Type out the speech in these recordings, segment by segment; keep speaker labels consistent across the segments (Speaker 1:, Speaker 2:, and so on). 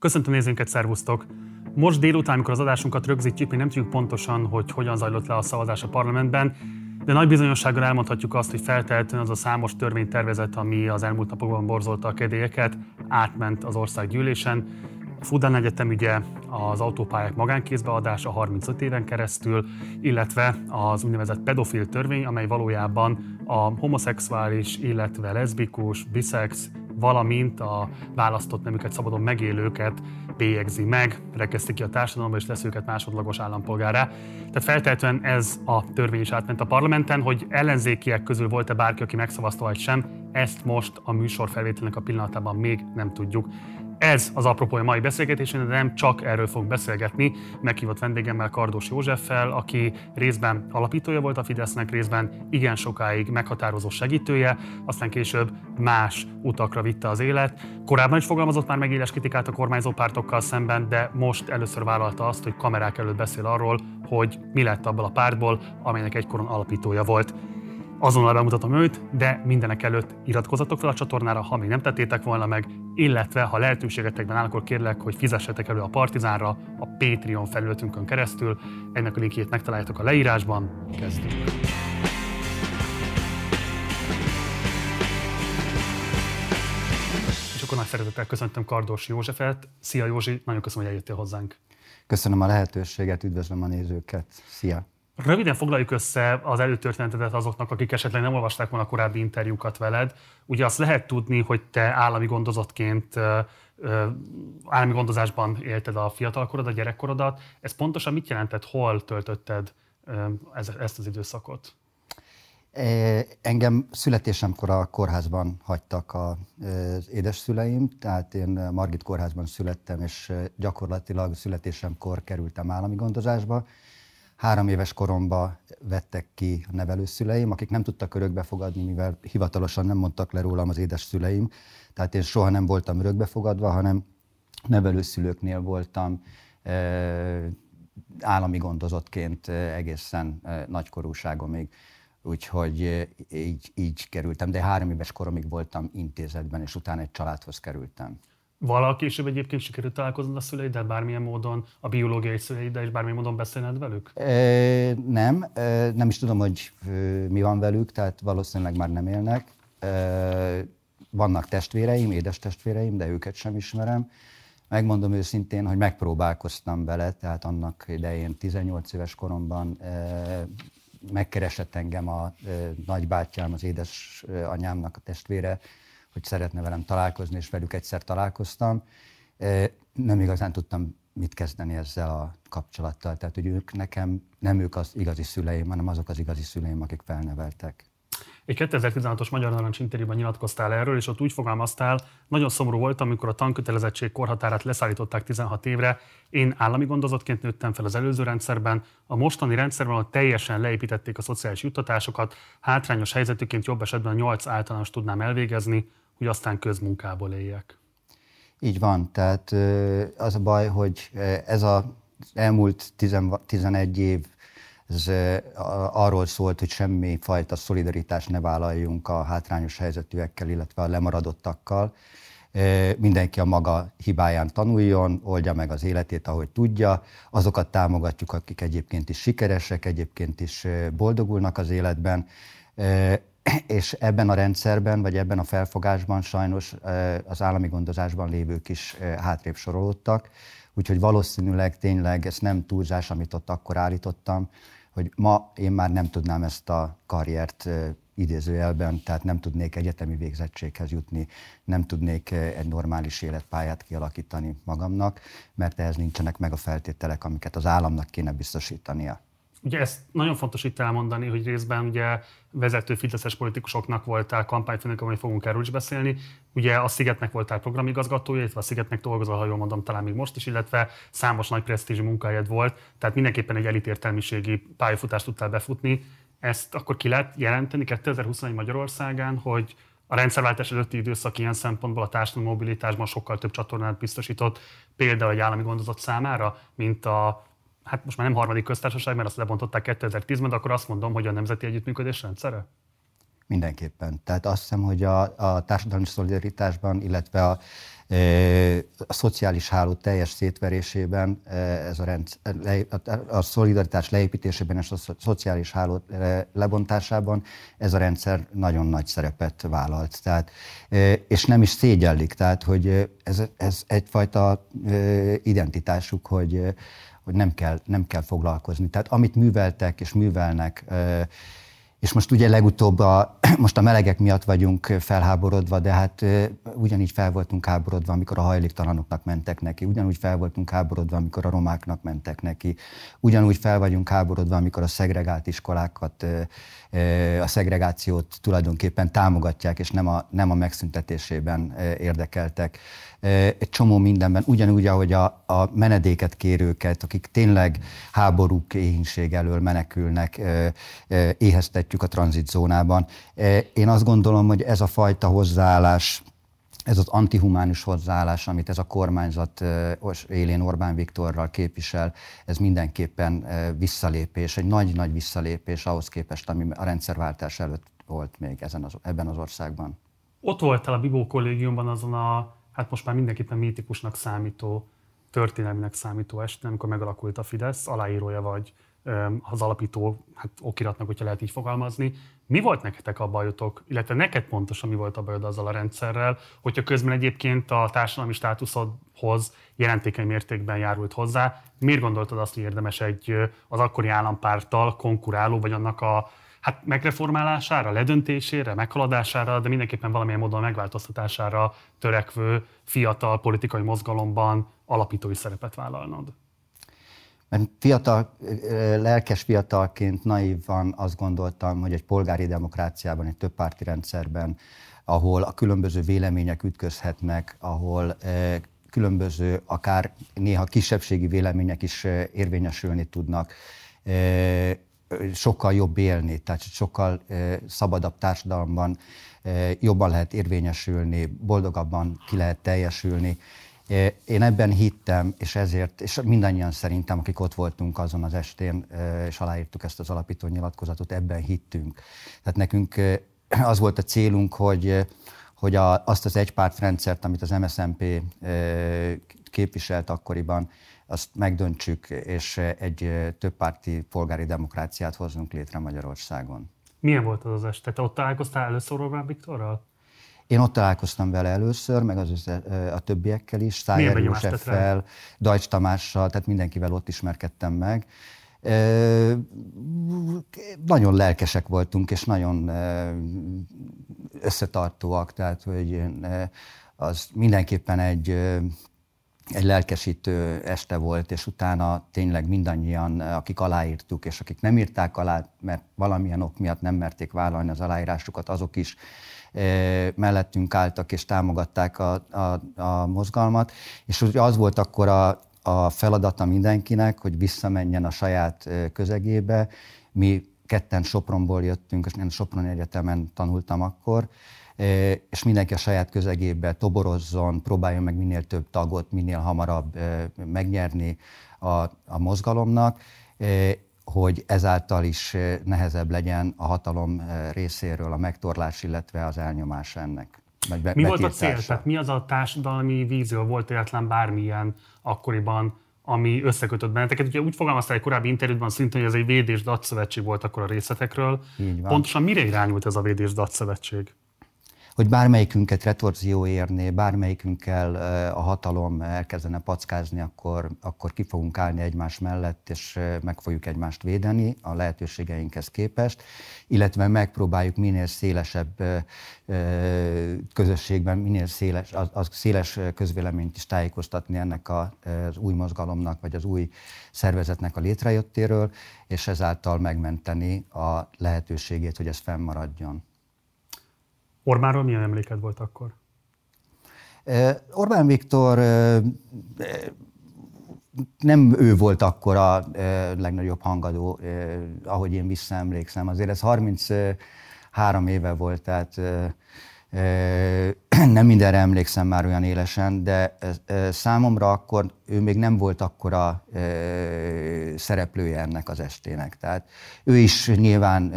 Speaker 1: Köszöntöm nézőinket, szervusztok! Most délután, amikor az adásunkat rögzítjük, még nem tudjuk pontosan, hogy hogyan zajlott le a szavazás a parlamentben, de nagy bizonyossággal elmondhatjuk azt, hogy feltehetően az a számos törvénytervezet, ami az elmúlt napokban borzolta a kedélyeket, átment az ország gyűlésen. A Fudán Egyetem ügye, az autópályák magánkézbeadása 35 éven keresztül, illetve az úgynevezett pedofil törvény, amely valójában a homoszexuális, illetve leszbikus, biszex, valamint a választott nemüket szabadon megélőket bélyegzi meg, rekeszti ki a társadalomba, és lesz őket másodlagos állampolgárá. Tehát feltétlenül ez a törvény is átment a parlamenten, hogy ellenzékiek közül volt-e bárki, aki megszavazta vagy sem, ezt most a műsor felvételnek a pillanatában még nem tudjuk. Ez az apropója mai beszélgetésén, de nem csak erről fogunk beszélgetni. Meghívott vendégemmel Kardos Józseffel, aki részben alapítója volt a Fidesznek, részben igen sokáig meghatározó segítője, aztán később más utakra vitte az élet. Korábban is fogalmazott már meg éles kritikát a kormányzó pártokkal szemben, de most először vállalta azt, hogy kamerák előtt beszél arról, hogy mi lett abból a pártból, amelynek egykoron alapítója volt. Azonnal bemutatom őt, de mindenek előtt iratkozatok fel a csatornára, ha még nem tettétek volna meg, illetve ha lehetőségetekben áll, akkor kérlek, hogy fizessetek elő a Partizánra a Patreon felületünkön keresztül. Ennek a linkjét megtaláljátok a leírásban. Kezdjük! És akkor nagy szeretettel köszöntöm Kardos Józsefet. Szia Józsi, nagyon köszönöm, hogy eljöttél hozzánk.
Speaker 2: Köszönöm a lehetőséget, üdvözlöm a nézőket. Szia!
Speaker 1: Röviden foglaljuk össze az előtörténetedet azoknak, akik esetleg nem olvasták volna korábbi interjúkat veled. Ugye azt lehet tudni, hogy te állami gondozottként állami gondozásban élted a fiatalkorodat, a gyerekkorodat. Ez pontosan mit jelentett, hol töltötted ezt az időszakot?
Speaker 2: Engem születésemkor a kórházban hagytak az édesszüleim, tehát én Margit kórházban születtem, és gyakorlatilag születésemkor kerültem állami gondozásba. Három éves koromban vettek ki a nevelőszüleim, akik nem tudtak örökbe fogadni, mivel hivatalosan nem mondtak le rólam az édesszüleim. Tehát én soha nem voltam örökbefogadva, hanem nevelőszülőknél voltam állami gondozottként egészen nagykorúságomig. Úgyhogy így, így kerültem, de három éves koromig voltam intézetben, és utána egy családhoz kerültem.
Speaker 1: Vala később egyébként sikerült találkoznod a szüleiddel bármilyen módon, a biológiai szüleiddel, és bármilyen módon beszélned velük?
Speaker 2: E, nem, e, nem is tudom, hogy e, mi van velük, tehát valószínűleg már nem élnek. E, vannak testvéreim, édes testvéreim, de őket sem ismerem. Megmondom őszintén, hogy megpróbálkoztam vele, tehát annak idején 18 éves koromban e, megkeresett engem a e, nagybátyám, az édesanyámnak a testvére, hogy szeretne velem találkozni, és velük egyszer találkoztam. Nem igazán tudtam mit kezdeni ezzel a kapcsolattal. Tehát, hogy ők nekem nem ők az igazi szüleim, hanem azok az igazi szüleim, akik felneveltek.
Speaker 1: Egy 2016-os Magyar Narancs interjúban nyilatkoztál erről, és ott úgy fogalmaztál, nagyon szomorú volt, amikor a tankötelezettség korhatárát leszállították 16 évre. Én állami gondozottként nőttem fel az előző rendszerben, a mostani rendszerben, ahol teljesen leépítették a szociális juttatásokat, hátrányos helyzetüként jobb esetben 8 általános tudnám elvégezni, hogy aztán közmunkából éljek.
Speaker 2: Így van, tehát az a baj, hogy ez az elmúlt 11 év ez arról szólt, hogy semmi fajta szolidaritást ne vállaljunk a hátrányos helyzetűekkel, illetve a lemaradottakkal. Mindenki a maga hibáján tanuljon, oldja meg az életét, ahogy tudja. Azokat támogatjuk, akik egyébként is sikeresek, egyébként is boldogulnak az életben és ebben a rendszerben, vagy ebben a felfogásban sajnos az állami gondozásban lévők is hátrébb sorolódtak, úgyhogy valószínűleg tényleg ez nem túlzás, amit ott akkor állítottam, hogy ma én már nem tudnám ezt a karriert idézőjelben, tehát nem tudnék egyetemi végzettséghez jutni, nem tudnék egy normális életpályát kialakítani magamnak, mert ehhez nincsenek meg a feltételek, amiket az államnak kéne biztosítania.
Speaker 1: Ugye ezt nagyon fontos itt elmondani, hogy részben ugye vezető fideszes politikusoknak voltál kampányfőnök, amit fogunk erről is beszélni. Ugye a Szigetnek voltál programigazgatója, illetve a Szigetnek dolgozol, ha jól mondom, talán még most is, illetve számos nagy presztízsű munkájad volt, tehát mindenképpen egy elitértelmiségi pályafutást tudtál befutni. Ezt akkor ki lehet jelenteni 2021 Magyarországán, hogy a rendszerváltás előtti időszak ilyen szempontból a társadalmi mobilitásban sokkal több csatornát biztosított, például egy állami gondozott számára, mint a hát most már nem harmadik köztársaság, mert azt lebontották 2010-ben, de akkor azt mondom, hogy a nemzeti együttműködés rendszere?
Speaker 2: Mindenképpen. Tehát azt hiszem, hogy a, a társadalmi szolidaritásban, illetve a, a szociális háló teljes szétverésében, ez a, rendsz, a szolidaritás leépítésében és a szociális háló lebontásában ez a rendszer nagyon nagy szerepet vállalt. Tehát, és nem is szégyellik, tehát hogy ez, ez egyfajta identitásuk, hogy, hogy nem kell, nem kell foglalkozni. Tehát amit műveltek és művelnek, és most ugye legutóbb a, most a melegek miatt vagyunk felháborodva, de hát ugyanígy fel voltunk háborodva, amikor a hajléktalanoknak mentek neki, ugyanúgy fel voltunk háborodva, amikor a romáknak mentek neki, ugyanúgy fel vagyunk háborodva, amikor a szegregált iskolákat, a szegregációt tulajdonképpen támogatják, és nem a, nem a megszüntetésében érdekeltek egy csomó mindenben, ugyanúgy, ahogy a, a menedéket kérőket, akik tényleg háborúk, éhínség elől menekülnek, éheztetjük a tranzitzónában. Én azt gondolom, hogy ez a fajta hozzáállás, ez az antihumánus hozzáállás, amit ez a kormányzat élén Orbán Viktorral képvisel, ez mindenképpen visszalépés, egy nagy-nagy visszalépés ahhoz képest, ami a rendszerváltás előtt volt még ezen az, ebben az országban.
Speaker 1: Ott voltál a Bibó kollégiumban azon a hát most már mindenképpen mítikusnak számító, történelminek számító este, amikor megalakult a Fidesz, aláírója vagy az alapító hát, okiratnak, hogyha lehet így fogalmazni. Mi volt neketek a bajotok, illetve neked pontosan mi volt a bajod azzal a rendszerrel, hogyha közben egyébként a társadalmi státuszodhoz jelentékeny mértékben járult hozzá, miért gondoltad azt, hogy érdemes egy az akkori állampárttal konkuráló, vagy annak a hát megreformálására, ledöntésére, meghaladására, de mindenképpen valamilyen módon megváltoztatására törekvő fiatal politikai mozgalomban alapítói szerepet vállalnod?
Speaker 2: Mert fiatal, lelkes fiatalként naívan azt gondoltam, hogy egy polgári demokráciában, egy többpárti rendszerben, ahol a különböző vélemények ütközhetnek, ahol különböző, akár néha kisebbségi vélemények is érvényesülni tudnak, sokkal jobb élni, tehát sokkal szabadabb társadalomban jobban lehet érvényesülni, boldogabban ki lehet teljesülni. Én ebben hittem, és ezért, és mindannyian szerintem, akik ott voltunk azon az estén, és aláírtuk ezt az alapító nyilatkozatot, ebben hittünk. Tehát nekünk az volt a célunk, hogy, hogy a, azt az egypártrendszert, amit az MSZNP képviselt akkoriban, azt megdöntsük, és egy többpárti polgári demokráciát hozzunk létre Magyarországon.
Speaker 1: Milyen volt az az este? Te ott találkoztál először Orbán Viktorral?
Speaker 2: Én ott találkoztam vele először, meg az a többiekkel is, Szájer Józseffel, Dajcs Tamással, tehát mindenkivel ott ismerkedtem meg. Nagyon lelkesek voltunk, és nagyon összetartóak, tehát hogy az mindenképpen egy egy lelkesítő este volt, és utána tényleg mindannyian, akik aláírtuk, és akik nem írták alá, mert valamilyen ok miatt nem merték vállalni az aláírásukat, azok is e, mellettünk álltak és támogatták a, a, a mozgalmat. És az volt akkor a, a feladata mindenkinek, hogy visszamenjen a saját közegébe. Mi ketten Sopronból jöttünk, és én Sopron Egyetemen tanultam akkor, és mindenki a saját közegébe toborozzon, próbáljon meg minél több tagot, minél hamarabb megnyerni a, a mozgalomnak, hogy ezáltal is nehezebb legyen a hatalom részéről a megtorlás, illetve az elnyomás ennek.
Speaker 1: Be, mi volt a cél? Tehát mi az a társadalmi vízió? Volt egyáltalán bármilyen akkoriban, ami összekötött benneteket? Ugye úgy fogalmaztál egy korábbi interjúban szintén, hogy ez egy védés datszövetség volt akkor a részletekről. Pontosan mire irányult ez a védés datszövetség?
Speaker 2: Hogy bármelyikünket retorzió érné, bármelyikünkkel a hatalom elkezdene packázni, akkor, akkor ki fogunk állni egymás mellett, és meg fogjuk egymást védeni a lehetőségeinkhez képest, illetve megpróbáljuk minél szélesebb közösségben, minél széles, az, az széles közvéleményt is tájékoztatni ennek a, az új mozgalomnak, vagy az új szervezetnek a létrejöttéről, és ezáltal megmenteni a lehetőségét, hogy ez fennmaradjon.
Speaker 1: Orbánról milyen emléked volt akkor?
Speaker 2: Orbán Viktor nem ő volt akkor a legnagyobb hangadó, ahogy én visszaemlékszem. Azért ez 33 éve volt, tehát Nem mindenre emlékszem már olyan élesen, de számomra akkor ő még nem volt akkora szereplője ennek az estének. Tehát ő is nyilván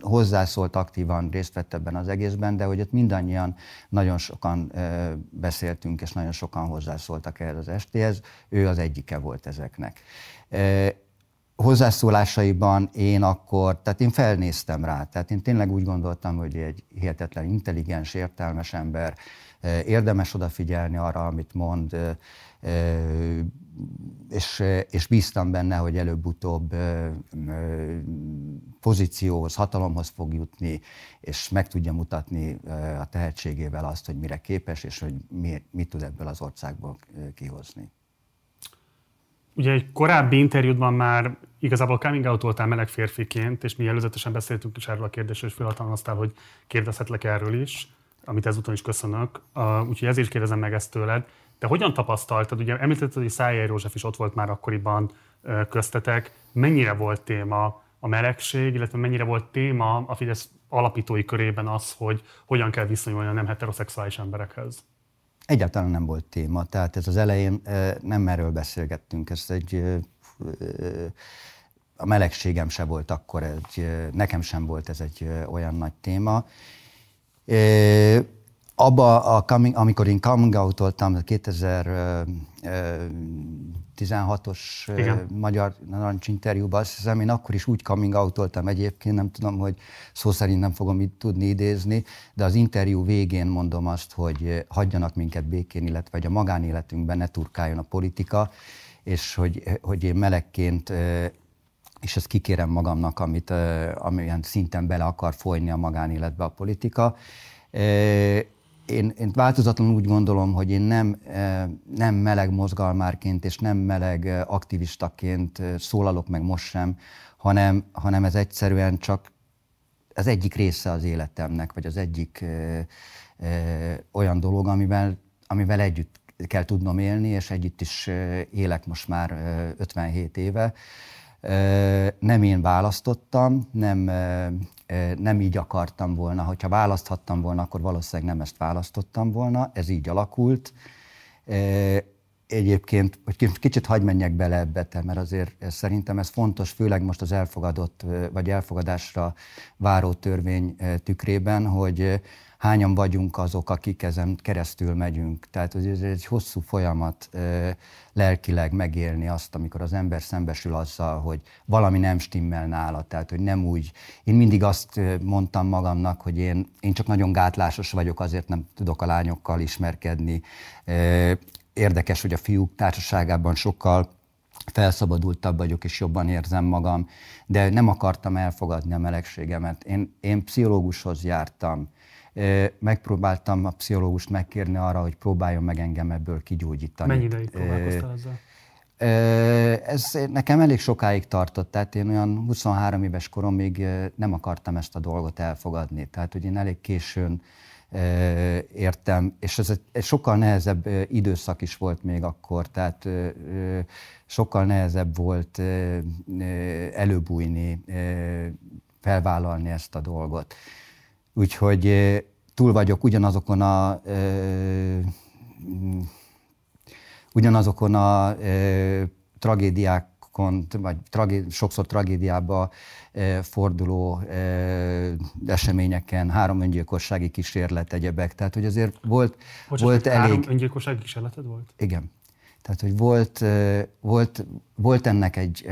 Speaker 2: hozzászólt aktívan, részt vett ebben az egészben, de hogy ott mindannyian nagyon sokan beszéltünk, és nagyon sokan hozzászóltak ehhez az estéhez, ő az egyike volt ezeknek hozzászólásaiban én akkor, tehát én felnéztem rá, tehát én tényleg úgy gondoltam, hogy egy hihetetlen intelligens, értelmes ember, érdemes odafigyelni arra, amit mond, és, és bíztam benne, hogy előbb-utóbb pozícióhoz, hatalomhoz fog jutni, és meg tudja mutatni a tehetségével azt, hogy mire képes, és hogy mi, mit tud ebből az országból kihozni.
Speaker 1: Ugye egy korábbi interjúdban már igazából coming out voltál meleg férfiként, és mi előzetesen beszéltünk is erről a kérdésről, és felhatalmaztál, hogy kérdezhetlek erről is, amit ezúton is köszönök. Úgyhogy ezért kérdezem meg ezt tőled. De hogyan tapasztaltad? Ugye említetted, hogy Szájjai Rózsef is ott volt már akkoriban köztetek. Mennyire volt téma a melegség, illetve mennyire volt téma a Fidesz alapítói körében az, hogy hogyan kell viszonyulni a nem heteroszexuális emberekhez?
Speaker 2: Egyáltalán nem volt téma, tehát ez az elején nem erről beszélgettünk, ez egy a melegségem se volt akkor, egy, nekem sem volt ez egy olyan nagy téma. Abba, a coming, amikor én coming out-oltam, 2016-os magyar narancs interjúban, azt hiszem, én akkor is úgy coming out-oltam egyébként, nem tudom, hogy szó szerint nem fogom itt tudni idézni, de az interjú végén mondom azt, hogy hagyjanak minket békén, illetve hogy a magánéletünkben ne turkáljon a politika, és hogy, hogy én melegként és ezt kikérem magamnak, amit, amilyen szinten bele akar folyni a magánéletbe a politika én, én változatlanul úgy gondolom, hogy én nem, eh, nem meleg mozgalmárként és nem meleg eh, aktivistaként eh, szólalok meg most sem, hanem, hanem ez egyszerűen csak az egyik része az életemnek, vagy az egyik ö, ö, olyan dolog, amivel, amivel együtt kell tudnom élni, és együtt is élek most már 57 éve. Nem én választottam, nem, nem így akartam volna. Hogyha választhattam volna, akkor valószínűleg nem ezt választottam volna. Ez így alakult. Egyébként, hogy kicsit hagy menjek bele ebbe, mert azért szerintem ez fontos, főleg most az elfogadott, vagy elfogadásra váró törvény tükrében, hogy hányan vagyunk azok, akik ezen keresztül megyünk. Tehát ez egy hosszú folyamat lelkileg megélni azt, amikor az ember szembesül azzal, hogy valami nem stimmel nála. Tehát, hogy nem úgy. Én mindig azt mondtam magamnak, hogy én, én csak nagyon gátlásos vagyok, azért nem tudok a lányokkal ismerkedni. Érdekes, hogy a fiúk társaságában sokkal felszabadultabb vagyok, és jobban érzem magam, de nem akartam elfogadni a melegségemet. Én, én pszichológushoz jártam, Megpróbáltam a pszichológust megkérni arra, hogy próbáljon meg engem ebből kigyógyítani.
Speaker 1: Mennyi ideig próbálkoztál ezzel?
Speaker 2: Ez nekem elég sokáig tartott, tehát én olyan 23 éves koromig nem akartam ezt a dolgot elfogadni. Tehát, hogy én elég későn értem, és ez egy sokkal nehezebb időszak is volt még akkor, tehát sokkal nehezebb volt előbújni, felvállalni ezt a dolgot. Úgyhogy túl vagyok ugyanazokon a ugyanazokon a tragédiákon, vagy tragé, sokszor tragédiába forduló eseményeken, három öngyilkossági kísérlet, egyebek. Tehát, hogy azért volt,
Speaker 1: Bocsás, volt elég... Három öngyilkossági kísérleted volt?
Speaker 2: Igen. Tehát, hogy volt, volt, volt ennek egy,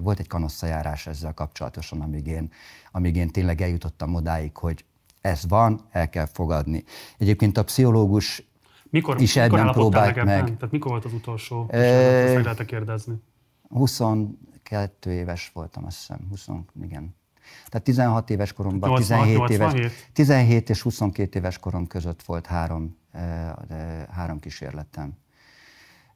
Speaker 2: volt egy kanosszajárás ezzel kapcsolatosan, amíg én, amíg én tényleg eljutottam odáig, hogy ez van, el kell fogadni. Egyébként a pszichológus mikor, is mikor ebben próbált meg.
Speaker 1: Tehát mikor volt az utolsó? E... Ezt meg lehet kérdezni.
Speaker 2: 22 éves voltam, azt hiszem. 20, igen. Tehát 16 éves koromban, 86, 17 éves, 17 és 22 éves korom között volt három, három kísérletem.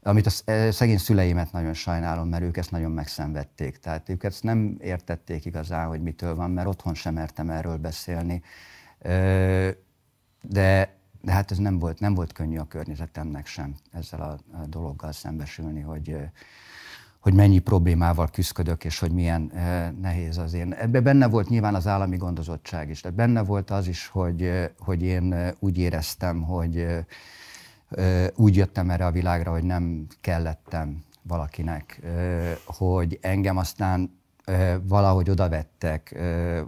Speaker 2: Amit a szegény szüleimet nagyon sajnálom, mert ők ezt nagyon megszenvedték. Tehát ők ezt nem értették igazán, hogy mitől van, mert otthon sem mertem erről beszélni. De, de hát ez nem volt, nem volt könnyű a környezetemnek sem ezzel a, a dologgal szembesülni, hogy, hogy mennyi problémával küzdök, és hogy milyen nehéz az én. Ebben benne volt nyilván az állami gondozottság is, de benne volt az is, hogy, hogy én úgy éreztem, hogy úgy jöttem erre a világra, hogy nem kellettem valakinek, hogy engem aztán valahogy oda vettek,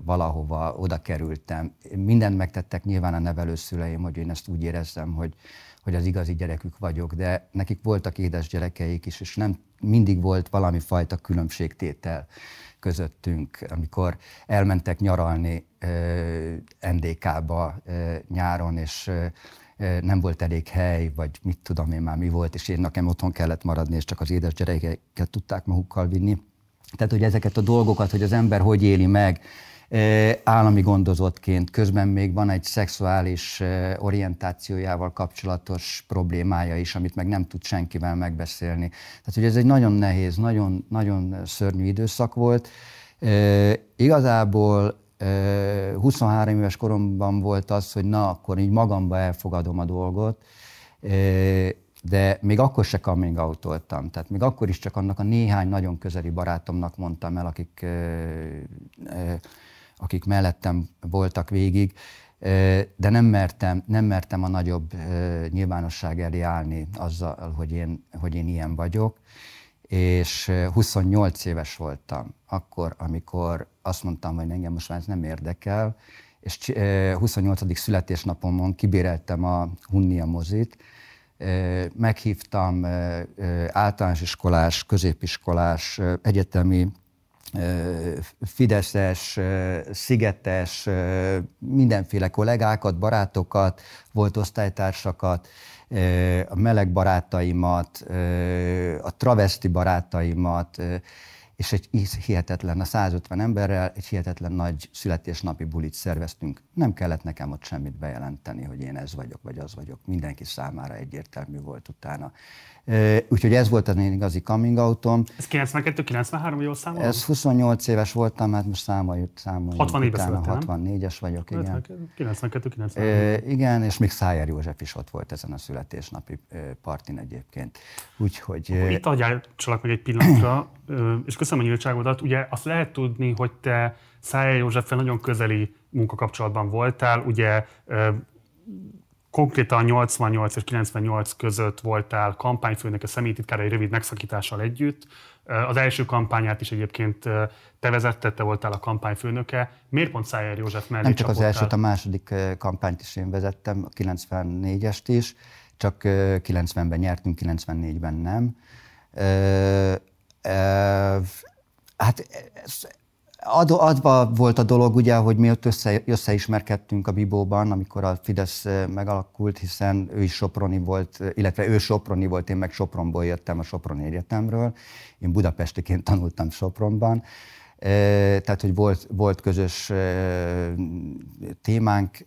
Speaker 2: valahova oda kerültem. Mindent megtettek nyilván a nevelőszüleim, hogy én ezt úgy érezzem, hogy, hogy az igazi gyerekük vagyok, de nekik voltak édes gyerekeik is, és nem mindig volt valami fajta különbségtétel közöttünk, amikor elmentek nyaralni NDK-ba nyáron, és nem volt elég hely, vagy mit tudom én már mi volt, és én nekem otthon kellett maradni, és csak az édes gyerekeket tudták magukkal vinni. Tehát, hogy ezeket a dolgokat, hogy az ember hogy éli meg, állami gondozottként, közben még van egy szexuális orientációjával kapcsolatos problémája is, amit meg nem tud senkivel megbeszélni. Tehát, hogy ez egy nagyon nehéz, nagyon, nagyon szörnyű időszak volt. Igazából 23 éves koromban volt az, hogy na, akkor így magamba elfogadom a dolgot, de még akkor se coming out -oltam. Tehát még akkor is csak annak a néhány nagyon közeli barátomnak mondtam el, akik, akik mellettem voltak végig, de nem mertem, nem mertem a nagyobb nyilvánosság elé állni azzal, hogy én, hogy én ilyen vagyok és 28 éves voltam akkor, amikor azt mondtam, hogy engem most már ez nem érdekel, és 28. születésnapomon kibéreltem a Hunnia mozit, meghívtam általános iskolás, középiskolás, egyetemi, fideszes, szigetes, mindenféle kollégákat, barátokat, volt osztálytársakat, a meleg barátaimat, a travesti barátaimat, és egy hihetetlen, a 150 emberrel egy hihetetlen nagy születésnapi bulit szerveztünk. Nem kellett nekem ott semmit bejelenteni, hogy én ez vagyok, vagy az vagyok. Mindenki számára egyértelmű volt utána. Úgyhogy ez volt az én igazi coming outom.
Speaker 1: Ez 92-93, jól számolom?
Speaker 2: Ez 28 éves voltam, hát most számoljuk, számoljuk
Speaker 1: 64 utána
Speaker 2: 64-es vagyok, igen.
Speaker 1: 92-93.
Speaker 2: igen, és még Szájer József is ott volt ezen a születésnapi partin egyébként. Úgyhogy...
Speaker 1: Itt adjál csak meg egy pillanatra, és köszönöm a nyíltságodat. Ugye azt lehet tudni, hogy te Szájer Józseffel nagyon közeli munkakapcsolatban voltál, ugye konkrétan 88 és 98 között voltál kampányfőnök a személytitkára egy rövid megszakítással együtt. Az első kampányát is egyébként te vezetted, te voltál a kampányfőnöke. Miért pont Szájer József mellé
Speaker 2: Nem csak az elsőt, a második kampányt is én vezettem, a 94-est is, csak 90-ben nyertünk, 94-ben nem. Hát Ad, adva volt a dolog, ugye, hogy mi ott össze, összeismerkedtünk a Bibóban, amikor a Fidesz megalakult, hiszen ő is Soproni volt, illetve ő Soproni volt, én meg Sopronból jöttem a Soproni Egyetemről. Én budapestiként tanultam Sopronban. Tehát, hogy volt, volt közös témánk,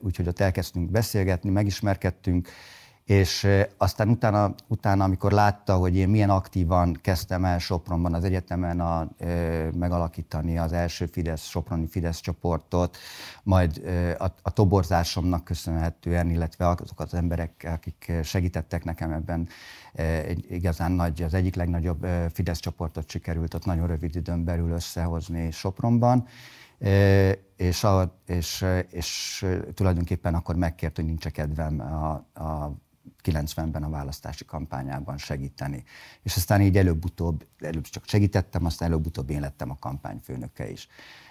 Speaker 2: úgyhogy ott elkezdtünk beszélgetni, megismerkedtünk, és aztán utána, utána, amikor látta, hogy én milyen aktívan kezdtem el Sopronban az egyetemen a, e, megalakítani az első Fidesz, Soproni Fidesz csoportot, majd e, a, a toborzásomnak köszönhetően, illetve azok az emberek, akik segítettek nekem ebben, egy, igazán nagy, az egyik legnagyobb e, Fidesz csoportot sikerült ott nagyon rövid időn belül összehozni Sopronban, és, a, és, és tulajdonképpen akkor megkért, hogy nincs kedvem a, a 90-ben a választási kampányában segíteni. És aztán így előbb-utóbb, előbb csak segítettem, aztán előbb-utóbb én lettem a kampányfőnöke is.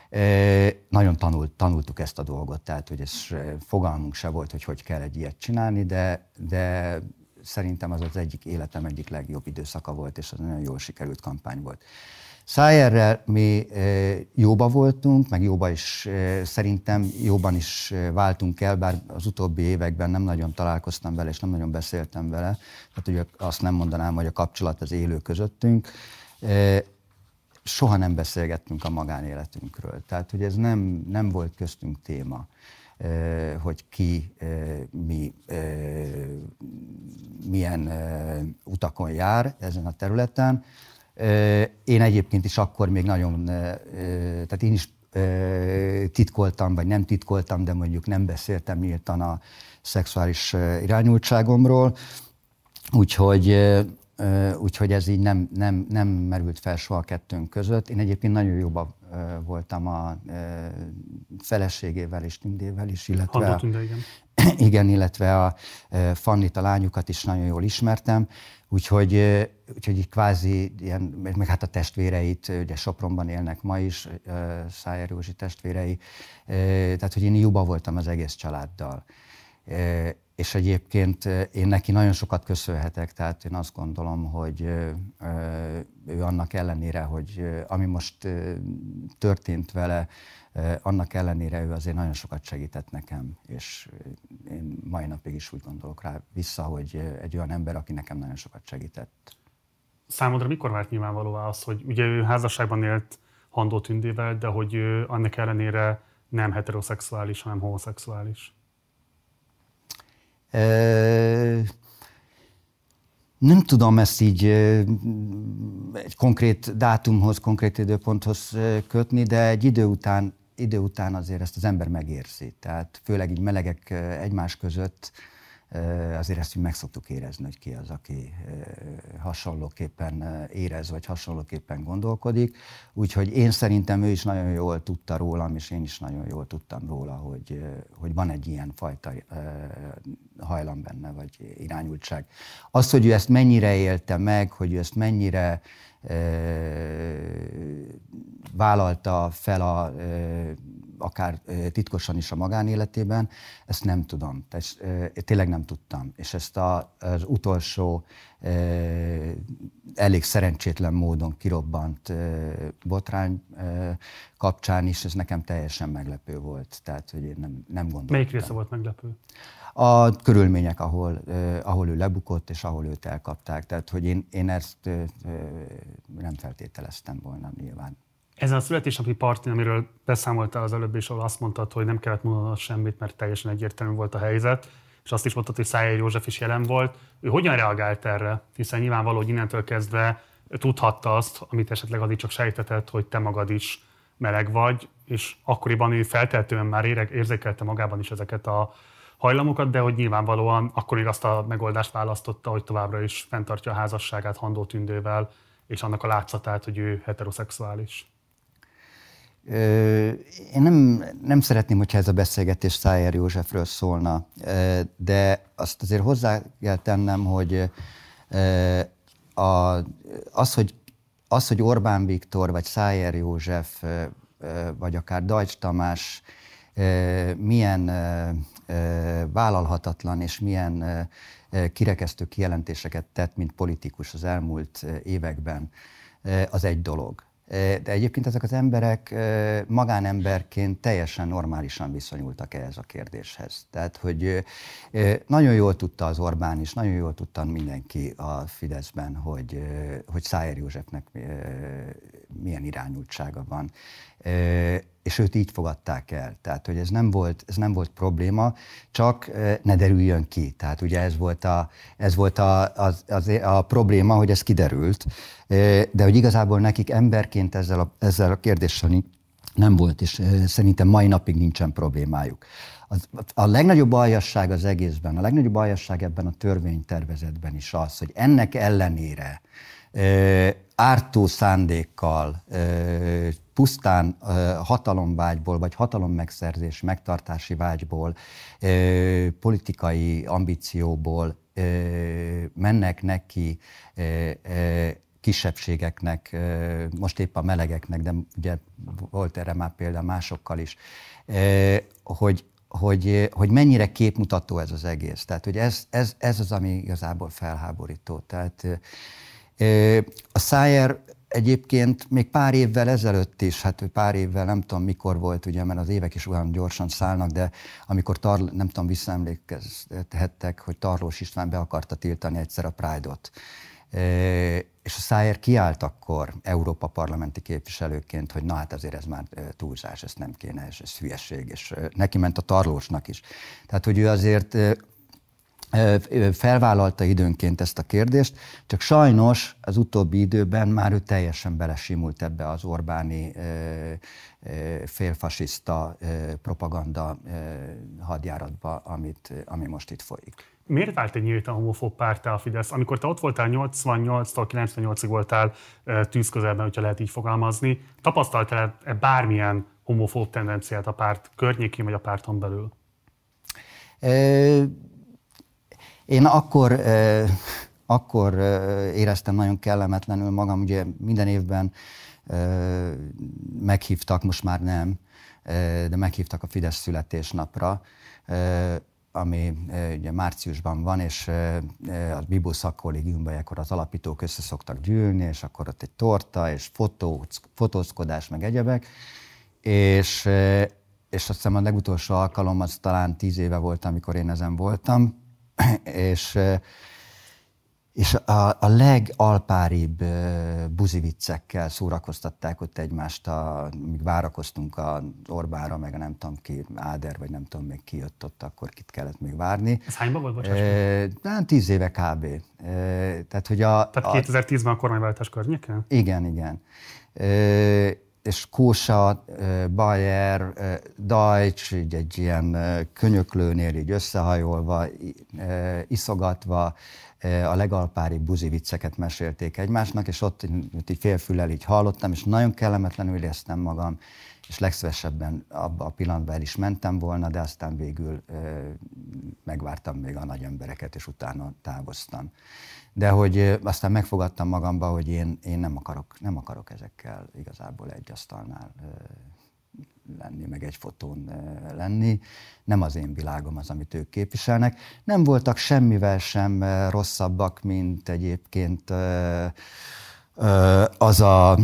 Speaker 2: E, nagyon tanult, tanultuk ezt a dolgot, tehát hogy ez fogalmunk se volt, hogy hogy kell egy ilyet csinálni, de, de szerintem az az egyik életem egyik legjobb időszaka volt, és az nagyon jól sikerült kampány volt. Szájerrel mi jóba voltunk, meg jóba is szerintem jóban is váltunk el, bár az utóbbi években nem nagyon találkoztam vele, és nem nagyon beszéltem vele. Tehát ugye azt nem mondanám, hogy a kapcsolat az élő közöttünk. Soha nem beszélgettünk a magánéletünkről. Tehát, hogy ez nem, nem volt köztünk téma hogy ki mi, milyen utakon jár ezen a területen. Én egyébként is akkor még nagyon, tehát én is titkoltam, vagy nem titkoltam, de mondjuk nem beszéltem nyíltan a szexuális irányultságomról. Úgyhogy úgyhogy ez így nem, nem, nem merült fel soha a kettőnk között. Én egyébként nagyon jóban voltam a feleségével és Tündével is, illetve a,
Speaker 1: Tünde, igen.
Speaker 2: igen, illetve a Fannit, a lányukat is nagyon jól ismertem, úgyhogy, úgyhogy így kvázi, ilyen, meg hát a testvéreit, ugye Sopronban élnek ma is, Szájer Józsi testvérei, tehát hogy én jóban voltam az egész családdal. És egyébként én neki nagyon sokat köszönhetek, tehát én azt gondolom, hogy ő annak ellenére, hogy ami most történt vele, annak ellenére ő azért nagyon sokat segített nekem, és én mai napig is úgy gondolok rá vissza, hogy egy olyan ember, aki nekem nagyon sokat segített.
Speaker 1: Számodra mikor vált nyilvánvalóvá az, hogy ugye ő házasságban élt Handó Tündével, de hogy ő annak ellenére nem heteroszexuális, hanem homoszexuális?
Speaker 2: Nem tudom ezt így egy konkrét dátumhoz, konkrét időponthoz kötni, de egy idő után, idő után azért ezt az ember megérzi. Tehát főleg így melegek egymás között, azért ezt így meg szoktuk érezni, hogy ki az, aki hasonlóképpen érez, vagy hasonlóképpen gondolkodik. Úgyhogy én szerintem ő is nagyon jól tudta rólam, és én is nagyon jól tudtam róla, hogy, hogy van egy ilyen fajta hajlam benne, vagy irányultság. Az, hogy ő ezt mennyire élte meg, hogy ő ezt mennyire vállalta fel a, akár titkosan is a magánéletében, ezt nem tudom. Tehát, tényleg nem tudtam. És ezt a, az utolsó elég szerencsétlen módon kirobbant botrány kapcsán is, ez nekem teljesen meglepő volt. Tehát, hogy én nem, nem gondoltam.
Speaker 1: Melyik része volt meglepő?
Speaker 2: A körülmények, ahol, ahol ő lebukott, és ahol őt elkapták. Tehát, hogy én, én ezt nem feltételeztem volna nyilván.
Speaker 1: Ezen a születésnapi partin, amiről beszámoltál az előbb, és ahol azt mondtad, hogy nem kellett mondanod semmit, mert teljesen egyértelmű volt a helyzet, és azt is mondtad, hogy Szájer József is jelen volt. Ő hogyan reagált erre? Hiszen nyilvánvaló, hogy innentől kezdve tudhatta azt, amit esetleg addig csak sejtetett, hogy te magad is meleg vagy, és akkoriban ő feltehetően már érzékelte magában is ezeket a hajlamokat, de hogy nyilvánvalóan akkor azt a megoldást választotta, hogy továbbra is fenntartja a házasságát Handó Tündével, és annak a látszatát, hogy ő heteroszexuális.
Speaker 2: Én nem, nem szeretném, hogyha ez a beszélgetés Szájer Józsefről szólna, de azt azért hozzá kell tennem, hogy a, az, hogy, az, hogy Orbán Viktor, vagy Szájer József, vagy akár Dajcs Tamás milyen vállalhatatlan és milyen kirekesztő kijelentéseket tett, mint politikus az elmúlt években, az egy dolog. De egyébként ezek az emberek magánemberként teljesen normálisan viszonyultak ehhez a kérdéshez. Tehát, hogy nagyon jól tudta az Orbán is, nagyon jól tudta mindenki a Fideszben, hogy, hogy Szájer Józsefnek milyen irányultsága van és őt így fogadták el. Tehát, hogy ez nem volt, ez nem volt probléma, csak ne derüljön ki. Tehát ugye ez volt a, ez volt a, az, az, a probléma, hogy ez kiderült, de hogy igazából nekik emberként ezzel a, ezzel a kérdéssel nem volt, és szerintem mai napig nincsen problémájuk. A legnagyobb aljasság az egészben, a legnagyobb aljasság ebben a törvénytervezetben is az, hogy ennek ellenére ártó szándékkal, pusztán hatalomvágyból, vagy hatalommegszerzés, megtartási vágyból, politikai ambícióból mennek neki kisebbségeknek, most épp a melegeknek, de ugye volt erre már példa másokkal is, hogy, hogy, hogy mennyire képmutató ez az egész. Tehát, hogy ez, ez, ez az, ami igazából felháborító. Tehát a Szájer egyébként még pár évvel ezelőtt is, hát pár évvel nem tudom mikor volt, ugye, mert az évek is olyan gyorsan szállnak, de amikor Tarl, nem tudom, visszaemlékezhettek, hogy Tarlós István be akarta tiltani egyszer a Pride-ot. És a Szájer kiállt akkor Európa parlamenti képviselőként, hogy na hát azért ez már túlzás, ezt nem kéne, és ez hülyeség, és neki ment a Tarlósnak is. Tehát, hogy ő azért felvállalta időnként ezt a kérdést, csak sajnos az utóbbi időben már ő teljesen belesimult ebbe az Orbáni félfasiszta propaganda hadjáratba, amit, ami most itt folyik.
Speaker 1: miért vált egy nyílt a homofób pártá a Fidesz? Amikor te ott voltál 88-tól 98-ig voltál tűzközelben, hogyha lehet így fogalmazni, tapasztaltál-e bármilyen homofób tendenciát a párt környékén vagy a párton belül?
Speaker 2: Én akkor, akkor éreztem nagyon kellemetlenül magam, ugye minden évben meghívtak, most már nem, de meghívtak a Fidesz születésnapra, ami ugye márciusban van, és a Bibó szakkollégiumban akkor az alapítók össze szoktak gyűlni, és akkor ott egy torta, és fotó, fotózkodás, meg egyebek, és, és azt hiszem a legutolsó alkalom az talán tíz éve volt, amikor én ezen voltam, és és a, a legalpáribb buziviccekkel szórakoztatták ott egymást, a, míg várakoztunk a Orbánra, meg a nem tudom ki, Áder, vagy nem tudom még ki jött ott, akkor kit kellett még várni.
Speaker 1: Ez hányban volt, bocsáss? E,
Speaker 2: tíz éve kb. E,
Speaker 1: tehát, hogy a, tehát 2010-ben a kormányváltás környéken?
Speaker 2: Igen, igen. E, és Kósa, Bayer, Deutsch, így egy ilyen könyöklőnél így összehajolva, iszogatva, a legalpári buzi vicceket mesélték egymásnak, és ott, így félfüllel így hallottam, és nagyon kellemetlenül éreztem magam, és legszívesebben abban a pillanatban el is mentem volna, de aztán végül megvártam még a nagy embereket, és utána távoztam. De hogy aztán megfogadtam magamba, hogy én, én nem, akarok, nem akarok ezekkel igazából egy asztalnál lenni, meg egy fotón lenni. Nem az én világom az, amit ők képviselnek. Nem voltak semmivel sem rosszabbak, mint egyébként az a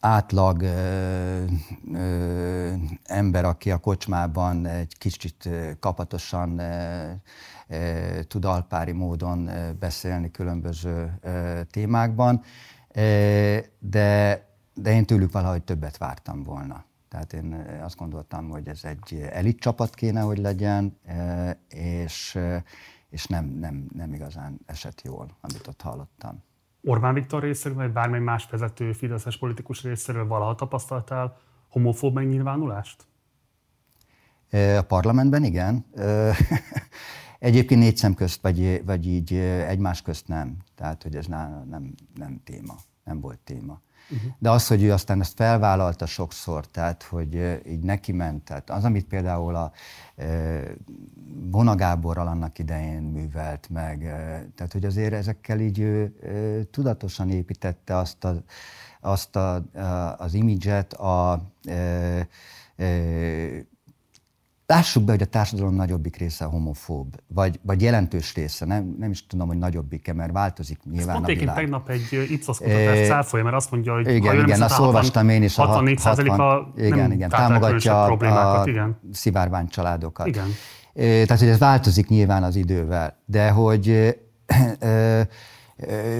Speaker 2: átlag ember, aki a kocsmában egy kicsit kapatosan tud alpári módon beszélni különböző témákban, de de én tőlük valahogy többet vártam volna. Tehát én azt gondoltam, hogy ez egy elit csapat kéne, hogy legyen, és, és nem, nem, nem igazán esett jól, amit ott hallottam.
Speaker 1: Orbán Viktor részéről, vagy bármely más vezető fideszes politikus részéről valaha tapasztaltál homofób megnyilvánulást?
Speaker 2: A parlamentben igen. Egyébként négy szem közt, vagy, vagy így egymás közt nem. Tehát, hogy ez nem, nem, nem téma, nem volt téma. Uh-huh. De az, hogy ő aztán ezt felvállalta sokszor, tehát hogy így neki ment, tehát az, amit például a Bona Gáborral annak idején művelt meg, tehát hogy azért ezekkel így ő tudatosan építette azt, a, azt a, az imidzset, a, a, Lássuk be, hogy a társadalom nagyobbik része homofób, vagy, vagy jelentős része, nem, nem is tudom, hogy nagyobbik-e, mert változik nyilván
Speaker 1: Ezt a világ. tegnap egy Ipsos kutatást cáfolja, mert azt mondja, hogy
Speaker 2: igen, igen, azt olvastam én is.
Speaker 1: A 64 60, a
Speaker 2: igen, igen, támogatja a,
Speaker 1: problémákat, igen.
Speaker 2: szivárvány családokat.
Speaker 1: Igen.
Speaker 2: Tehát, hogy ez változik nyilván az idővel, de hogy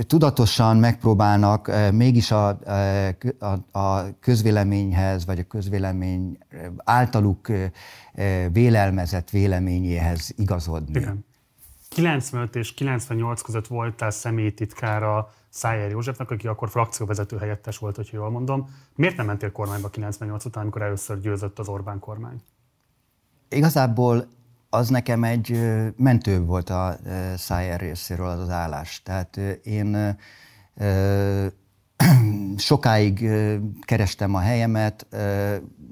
Speaker 2: tudatosan megpróbálnak mégis a, a, a közvéleményhez, vagy a közvélemény általuk vélelmezett véleményéhez igazodni. Igen.
Speaker 1: 95 és 98 között voltál személytitkára Szájer Józsefnek, aki akkor frakcióvezető helyettes volt, hogy jól mondom. Miért nem mentél kormányba 98 után, amikor először győzött az Orbán kormány?
Speaker 2: Igazából az nekem egy mentő volt a Szájer részéről az az állás. Tehát én sokáig kerestem a helyemet,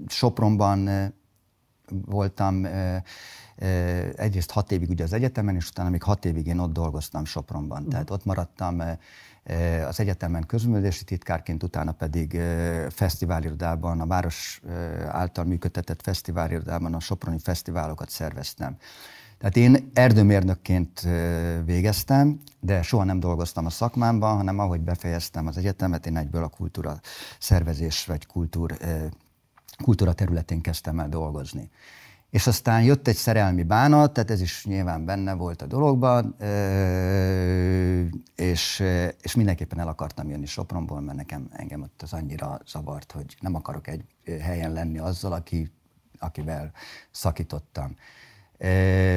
Speaker 2: Sopronban voltam egyrészt hat évig ugye az egyetemen, és utána még hat évig én ott dolgoztam Sopronban. Tehát ott maradtam az egyetemen közművelési titkárként, utána pedig fesztiválirodában, a város által működtetett fesztiválirodában a Soproni fesztiválokat szerveztem. Tehát én erdőmérnökként végeztem, de soha nem dolgoztam a szakmámban, hanem ahogy befejeztem az egyetemet, én egyből a kultúra szervezés vagy kultúr, kultúra területén kezdtem el dolgozni. És aztán jött egy szerelmi bánat, tehát ez is nyilván benne volt a dologban, és, és mindenképpen el akartam jönni Sopronból, mert nekem engem ott az annyira zavart, hogy nem akarok egy helyen lenni azzal, aki, akivel szakítottam.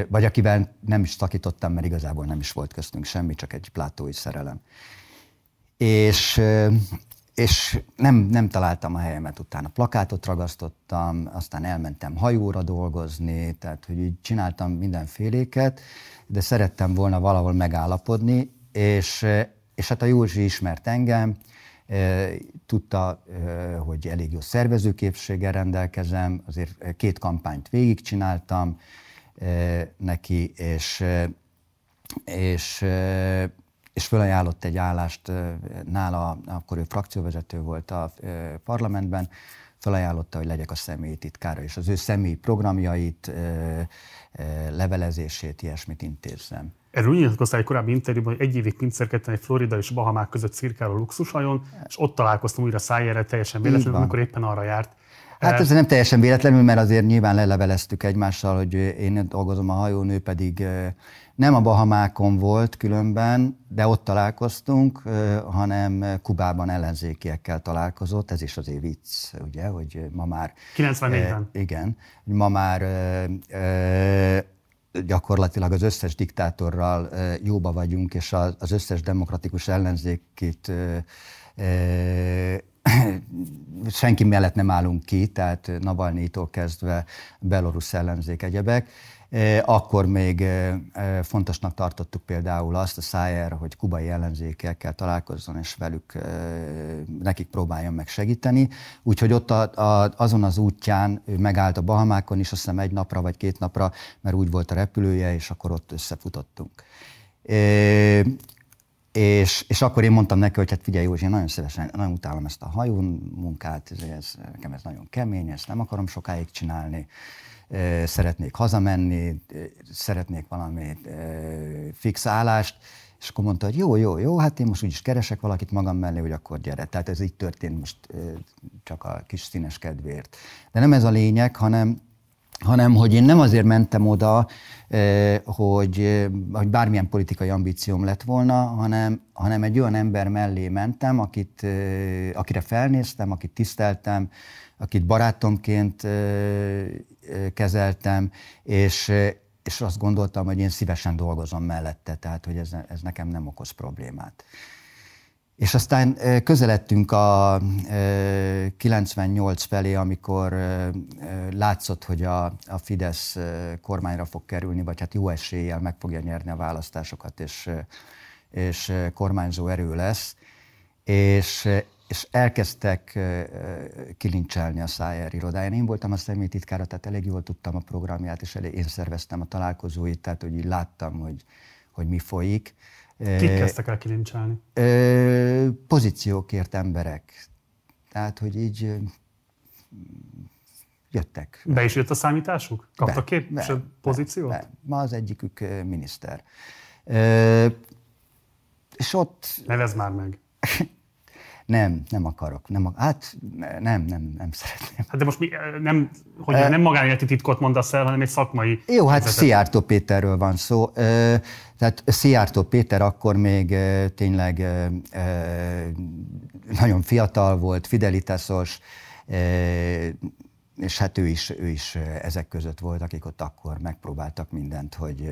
Speaker 2: Vagy akivel nem is szakítottam, mert igazából nem is volt köztünk semmi, csak egy plátói szerelem. És és nem, nem találtam a helyemet utána. Plakátot ragasztottam, aztán elmentem hajóra dolgozni, tehát hogy így csináltam mindenféléket, de szerettem volna valahol megállapodni, és, és hát a Józsi ismert engem, tudta, hogy elég jó szervezőképséggel rendelkezem, azért két kampányt végigcsináltam neki, és, és és felajánlott egy állást nála, akkor ő frakcióvezető volt a parlamentben, felajánlotta, hogy legyek a személyi titkára, és az ő személyi programjait, levelezését, ilyesmit intézzem.
Speaker 1: Erről úgy nyilatkoztál egy korábbi interjúban, hogy egy évig pincérkedtem egy Florida és Bahamák között cirkáló luxushajón, és ott találkoztam újra Szájjára teljesen véletlenül, amikor éppen arra járt.
Speaker 2: Hát ez nem teljesen véletlenül, mert azért nyilván leleveleztük egymással, hogy én dolgozom a hajón, ő pedig nem a Bahamákon volt különben, de ott találkoztunk, hanem Kubában ellenzékiekkel találkozott, ez is azért vicc, ugye, hogy ma már...
Speaker 1: 94-ben.
Speaker 2: Igen, ma már gyakorlatilag az összes diktátorral jóba vagyunk, és az összes demokratikus ellenzékit senki mellett nem állunk ki, tehát Navalnyitól kezdve belorusz ellenzék egyebek. Akkor még fontosnak tartottuk például azt a Szájer, hogy kubai ellenzékekkel találkozzon, és velük nekik próbáljon meg segíteni. Úgyhogy ott a, a, azon az útján ő megállt a Bahamákon is, azt hiszem egy napra vagy két napra, mert úgy volt a repülője, és akkor ott összefutottunk. És, és akkor én mondtam neki, hogy hát figyelj Józsi, én nagyon szívesen, nagyon utálom ezt a hajón munkát, ez, ez, nekem ez nagyon kemény, ezt nem akarom sokáig csinálni, szeretnék hazamenni, szeretnék valami fix állást, és akkor mondta, hogy jó, jó, jó, hát én most úgyis keresek valakit magam mellé, hogy akkor gyere. Tehát ez így történt most csak a kis színes kedvéért. De nem ez a lényeg, hanem hanem hogy én nem azért mentem oda, hogy, hogy bármilyen politikai ambícióm lett volna, hanem, hanem egy olyan ember mellé mentem, akit, akire felnéztem, akit tiszteltem, akit barátomként kezeltem, és, és azt gondoltam, hogy én szívesen dolgozom mellette, tehát hogy ez, ez nekem nem okoz problémát. És aztán közeledtünk a 98 felé, amikor látszott, hogy a, a Fidesz kormányra fog kerülni, vagy hát jó eséllyel meg fogja nyerni a választásokat, és, és kormányzó erő lesz. És, és elkezdtek kilincselni a Szájer irodáján. Én voltam a személytitkára, tehát elég jól tudtam a programját, és elég, én szerveztem a találkozóit, tehát hogy így láttam, hogy, hogy mi folyik.
Speaker 1: Kik kezdtek el kilincselni?
Speaker 2: Pozíciókért emberek. Tehát, hogy így jöttek.
Speaker 1: Be is jött a számításuk? Kaptak be, pozíciót? Be, be.
Speaker 2: Ma az egyikük miniszter. És ott...
Speaker 1: Nevez már meg.
Speaker 2: Nem, nem akarok. Nem, hát nem, nem, nem szeretném.
Speaker 1: Hát de most mi, nem, hogy uh, nem magánéleti titkot mondasz el, hanem egy szakmai...
Speaker 2: Jó, hát Szijjártó Péterről van szó. Tehát Szijjártó Péter akkor még tényleg nagyon fiatal volt, fidelitásos, és hát ő is, ő is ezek között volt, akik ott akkor megpróbáltak mindent, hogy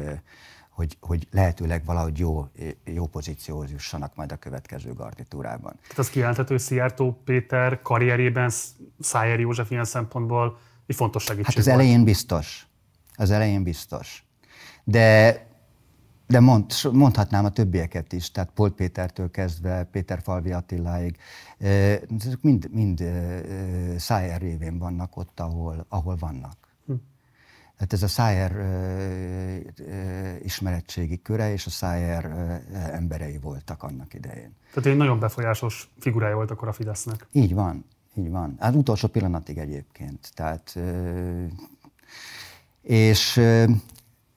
Speaker 2: hogy, hogy lehetőleg valahogy jó, jó pozícióhoz jussanak majd a következő garnitúrában.
Speaker 1: Tehát az kijelenthető, hogy Szijjártó Péter karrierében Szájer József ilyen szempontból egy fontos segítség
Speaker 2: Hát az volt. elején biztos. Az elején biztos. De de mond, mondhatnám a többieket is, tehát Pol Pétertől kezdve Péter Falvi Attiláig, ezek mind, mind Szájer révén vannak ott, ahol, ahol vannak. Hát ez a Szájer ismeretségi köre és a Szájer emberei voltak annak idején.
Speaker 1: Tehát egy nagyon befolyásos figurája volt akkor a Fidesznek.
Speaker 2: Így van, így van. Hát utolsó pillanatig egyébként. Tehát, és,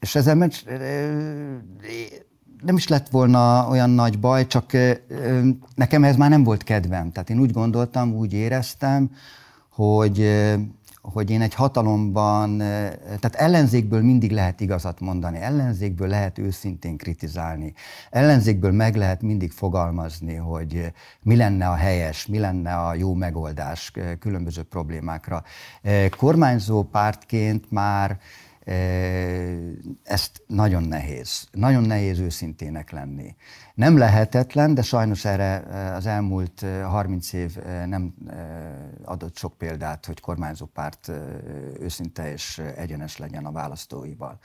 Speaker 2: és ezzel nem is lett volna olyan nagy baj, csak nekem ez már nem volt kedvem. Tehát én úgy gondoltam, úgy éreztem, hogy hogy én egy hatalomban, eh, tehát ellenzékből mindig lehet igazat mondani, ellenzékből lehet őszintén kritizálni, ellenzékből meg lehet mindig fogalmazni, hogy mi lenne a helyes, mi lenne a jó megoldás különböző problémákra. Kormányzó pártként már ezt nagyon nehéz. Nagyon nehéz őszintének lenni. Nem lehetetlen, de sajnos erre az elmúlt 30 év nem adott sok példát, hogy kormányzó párt őszinte és egyenes legyen a választóival.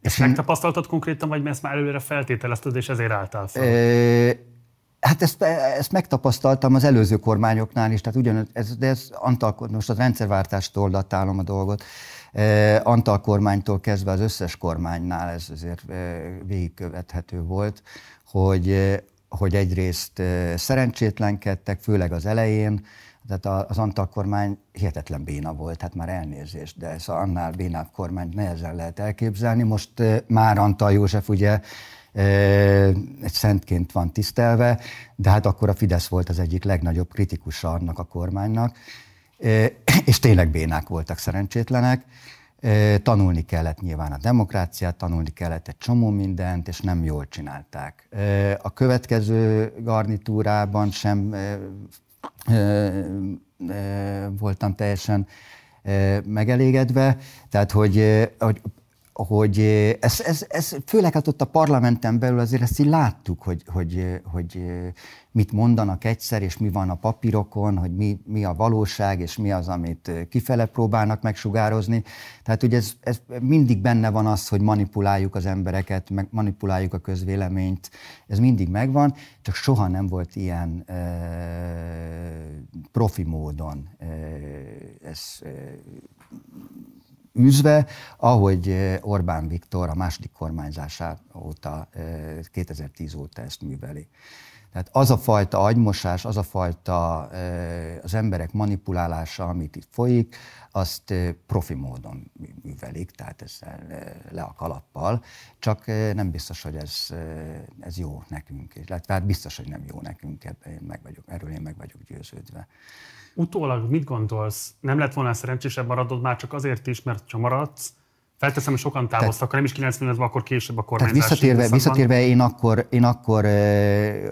Speaker 1: Ezt megtapasztaltad konkrétan, vagy ezt már előre feltételezted, és ezért álltál fel?
Speaker 2: Hát ezt, ezt megtapasztaltam az előző kormányoknál is, tehát ugyanaz, ez, de ez Antal, most az rendszerváltástól datálom a dolgot, Antal kormánytól kezdve az összes kormánynál ez azért végigkövethető volt, hogy, hogy egyrészt szerencsétlenkedtek, főleg az elején, tehát az Antal kormány hihetetlen béna volt, hát már elnézést, de ez annál bénább kormányt nehezen lehet elképzelni. Most már Antal József ugye egy szentként van tisztelve, de hát akkor a Fidesz volt az egyik legnagyobb kritikusa annak a kormánynak, és tényleg bénák voltak szerencsétlenek. Tanulni kellett nyilván a demokráciát, tanulni kellett egy csomó mindent, és nem jól csinálták. A következő garnitúrában sem voltam teljesen megelégedve, tehát hogy, hogy hogy ez, ez, ez főleg hát ott a parlamenten belül azért ezt így láttuk, hogy, hogy, hogy mit mondanak egyszer, és mi van a papírokon, hogy mi, mi a valóság, és mi az, amit kifele próbálnak megsugározni. Tehát ugye ez, ez mindig benne van az, hogy manipuláljuk az embereket, meg manipuláljuk a közvéleményt, ez mindig megvan, csak soha nem volt ilyen e, profi módon e, ez e, űzve, ahogy Orbán Viktor a második kormányzását óta, 2010 óta ezt műveli. Tehát az a fajta agymosás, az a fajta az emberek manipulálása, amit itt folyik, azt profi módon művelik, tehát ezzel le a kalappal, csak nem biztos, hogy ez, ez jó nekünk. Tehát biztos, hogy nem jó nekünk, ebben én meg vagyok, erről én meg vagyok győződve.
Speaker 1: Utólag mit gondolsz? Nem lett volna szerencsésebb maradod már csak azért is, mert ha maradsz, Felteszem, hogy sokan távoztak, nem is 90 akkor később a kormányzás.
Speaker 2: Tehát visszatérve, visszatérve én akkor, én akkor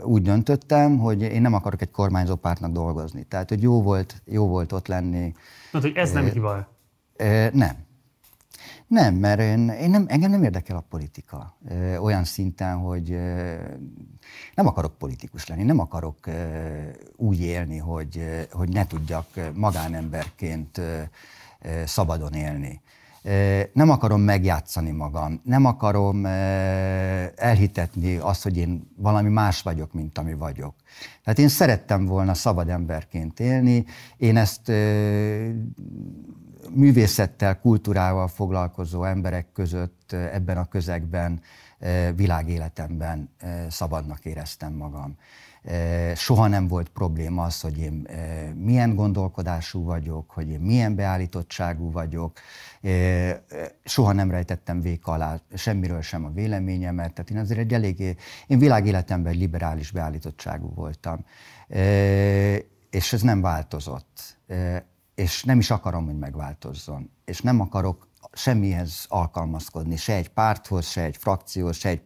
Speaker 2: úgy döntöttem, hogy én nem akarok egy kormányzó pártnak dolgozni. Tehát, hogy jó volt, jó volt ott lenni.
Speaker 1: Na, hogy ez nem hiba?
Speaker 2: Nem. Nem, mert én, én nem, engem nem érdekel a politika ö, olyan szinten, hogy ö, nem akarok politikus lenni, nem akarok ö, úgy élni, hogy, ö, hogy ne tudjak magánemberként ö, ö, szabadon élni. Nem akarom megjátszani magam, nem akarom elhitetni azt, hogy én valami más vagyok, mint ami vagyok. Tehát én szerettem volna szabad emberként élni, én ezt művészettel, kultúrával foglalkozó emberek között ebben a közegben, világéletemben szabadnak éreztem magam. Soha nem volt probléma az, hogy én milyen gondolkodású vagyok, hogy én milyen beállítottságú vagyok. Soha nem rejtettem vék alá semmiről sem a véleményemet. Tehát én azért egy eléggé, én világéletemben liberális beállítottságú voltam. És ez nem változott és nem is akarom, hogy megváltozzon. És nem akarok semmihez alkalmazkodni, se egy párthoz, se egy frakcióhoz, se egy,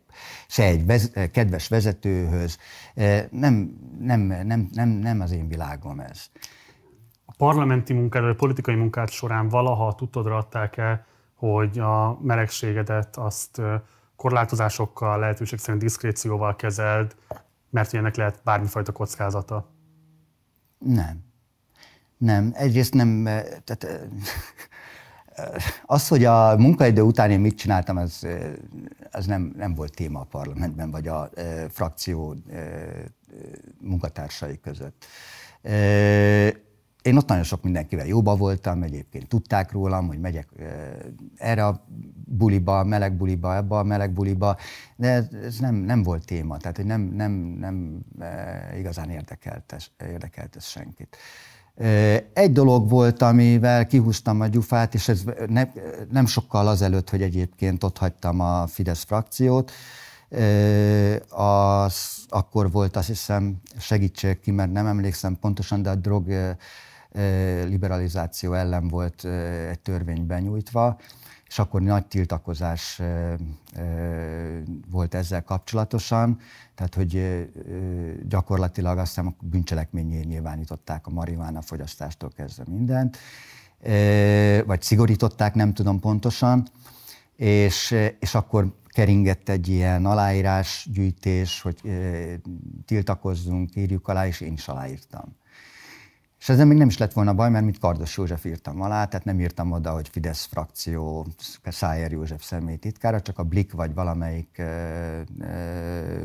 Speaker 2: se egy vez, kedves vezetőhöz. E, nem, nem, nem, nem, nem az én világom ez.
Speaker 1: A parlamenti munkád, vagy a politikai munkád során valaha tudtodra adták-e, hogy a melegségedet azt korlátozásokkal, lehetőség szerint diszkrécióval kezeld, mert ennek lehet bármifajta kockázata?
Speaker 2: Nem. Nem, egyrészt nem, eh, tehát eh, az, hogy a munkaidő után én mit csináltam, az, eh, az nem, nem volt téma a parlamentben, vagy a frakció munkatársai között. Én ott nagyon sok mindenkivel jóba voltam, egyébként tudták rólam, hogy megyek erre a buliba, meleg buliba, ebbe a meleg buliba, de ez, ez nem, nem volt téma, tehát hogy nem, nem, nem igazán érdekelt ez, érdekelt ez senkit. Egy dolog volt, amivel kihúztam a gyufát, és ez ne, nem sokkal azelőtt, hogy egyébként ott hagytam a Fidesz frakciót, az, akkor volt azt hiszem, segítség ki, mert nem emlékszem pontosan, de a drog liberalizáció ellen volt egy törvény benyújtva, és akkor nagy tiltakozás volt ezzel kapcsolatosan, tehát hogy gyakorlatilag azt hiszem a bűncselekményé nyilvánították a marihuána fogyasztástól kezdve mindent, vagy szigorították, nem tudom pontosan, és, és akkor keringett egy ilyen aláírásgyűjtés, hogy tiltakozzunk, írjuk alá, és én is aláírtam. És ezzel még nem is lett volna baj, mert mint Kardos József írtam alá, tehát nem írtam oda, hogy Fidesz frakció Szájer József személy titkára, csak a Blik vagy valamelyik e, e,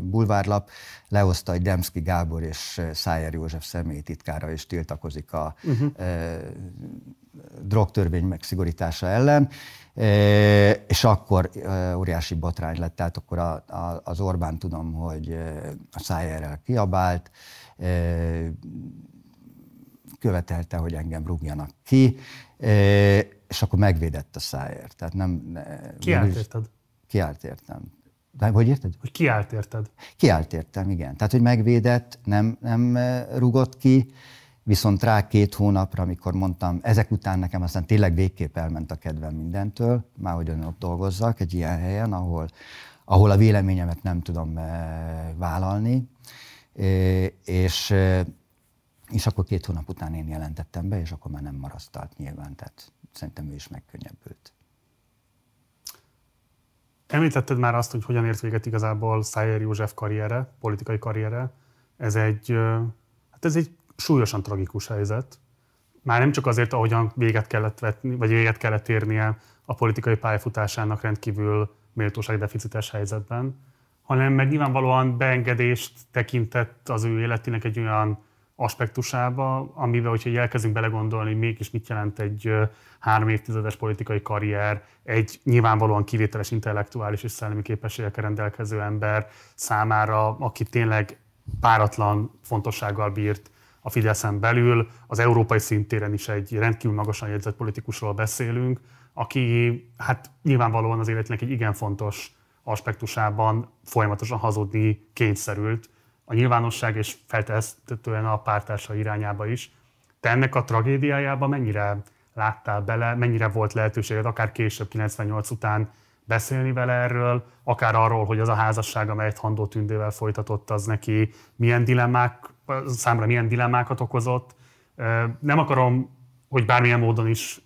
Speaker 2: bulvárlap lehozta, hogy Demszki Gábor és Szájer József személy titkára is tiltakozik a uh-huh. e, drogtörvény megszigorítása ellen, és akkor óriási botrány lett, tehát akkor a, a, az Orbán tudom, hogy a Szájerrel kiabált, követelte, hogy engem rúgjanak ki, és akkor megvédett a szájért. Tehát nem...
Speaker 1: Kiállt érted?
Speaker 2: Kiállt értem. De hogy érted?
Speaker 1: Hogy kiállt érted?
Speaker 2: Kiállt értem, igen. Tehát, hogy megvédett, nem, nem rugott ki, viszont rá két hónapra, amikor mondtam, ezek után nekem aztán tényleg végképp elment a kedvem mindentől, már hogy ott dolgozzak egy ilyen helyen, ahol, ahol a véleményemet nem tudom vállalni, és és akkor két hónap után én jelentettem be, és akkor már nem marasztalt nyilván, tehát szerintem ő is megkönnyebbült.
Speaker 1: Említetted már azt, hogy hogyan ért véget igazából Szájer József karriere, politikai karriere. Ez egy, hát ez egy súlyosan tragikus helyzet. Már nem csak azért, ahogyan véget kellett vetni, vagy véget kellett érnie a politikai pályafutásának rendkívül méltóságdeficites helyzetben, hanem meg nyilvánvalóan beengedést tekintett az ő életének egy olyan aspektusába, amivel, hogyha elkezdünk belegondolni, mégis mit jelent egy három évtizedes politikai karrier, egy nyilvánvalóan kivételes intellektuális és szellemi képességekkel rendelkező ember számára, aki tényleg páratlan fontossággal bírt a Fideszen belül, az európai szintéren is egy rendkívül magasan jegyzett politikusról beszélünk, aki hát nyilvánvalóan az életnek egy igen fontos aspektusában folyamatosan hazudni kényszerült, a nyilvánosság és feltehetően a pártársa irányába is. Te ennek a tragédiájába mennyire láttál bele, mennyire volt lehetőséged akár később 98 után beszélni vele erről, akár arról, hogy az a házasság, amelyet Handó Tündével folytatott, az neki milyen dilemmák, számra milyen dilemmákat okozott. Nem akarom, hogy bármilyen módon is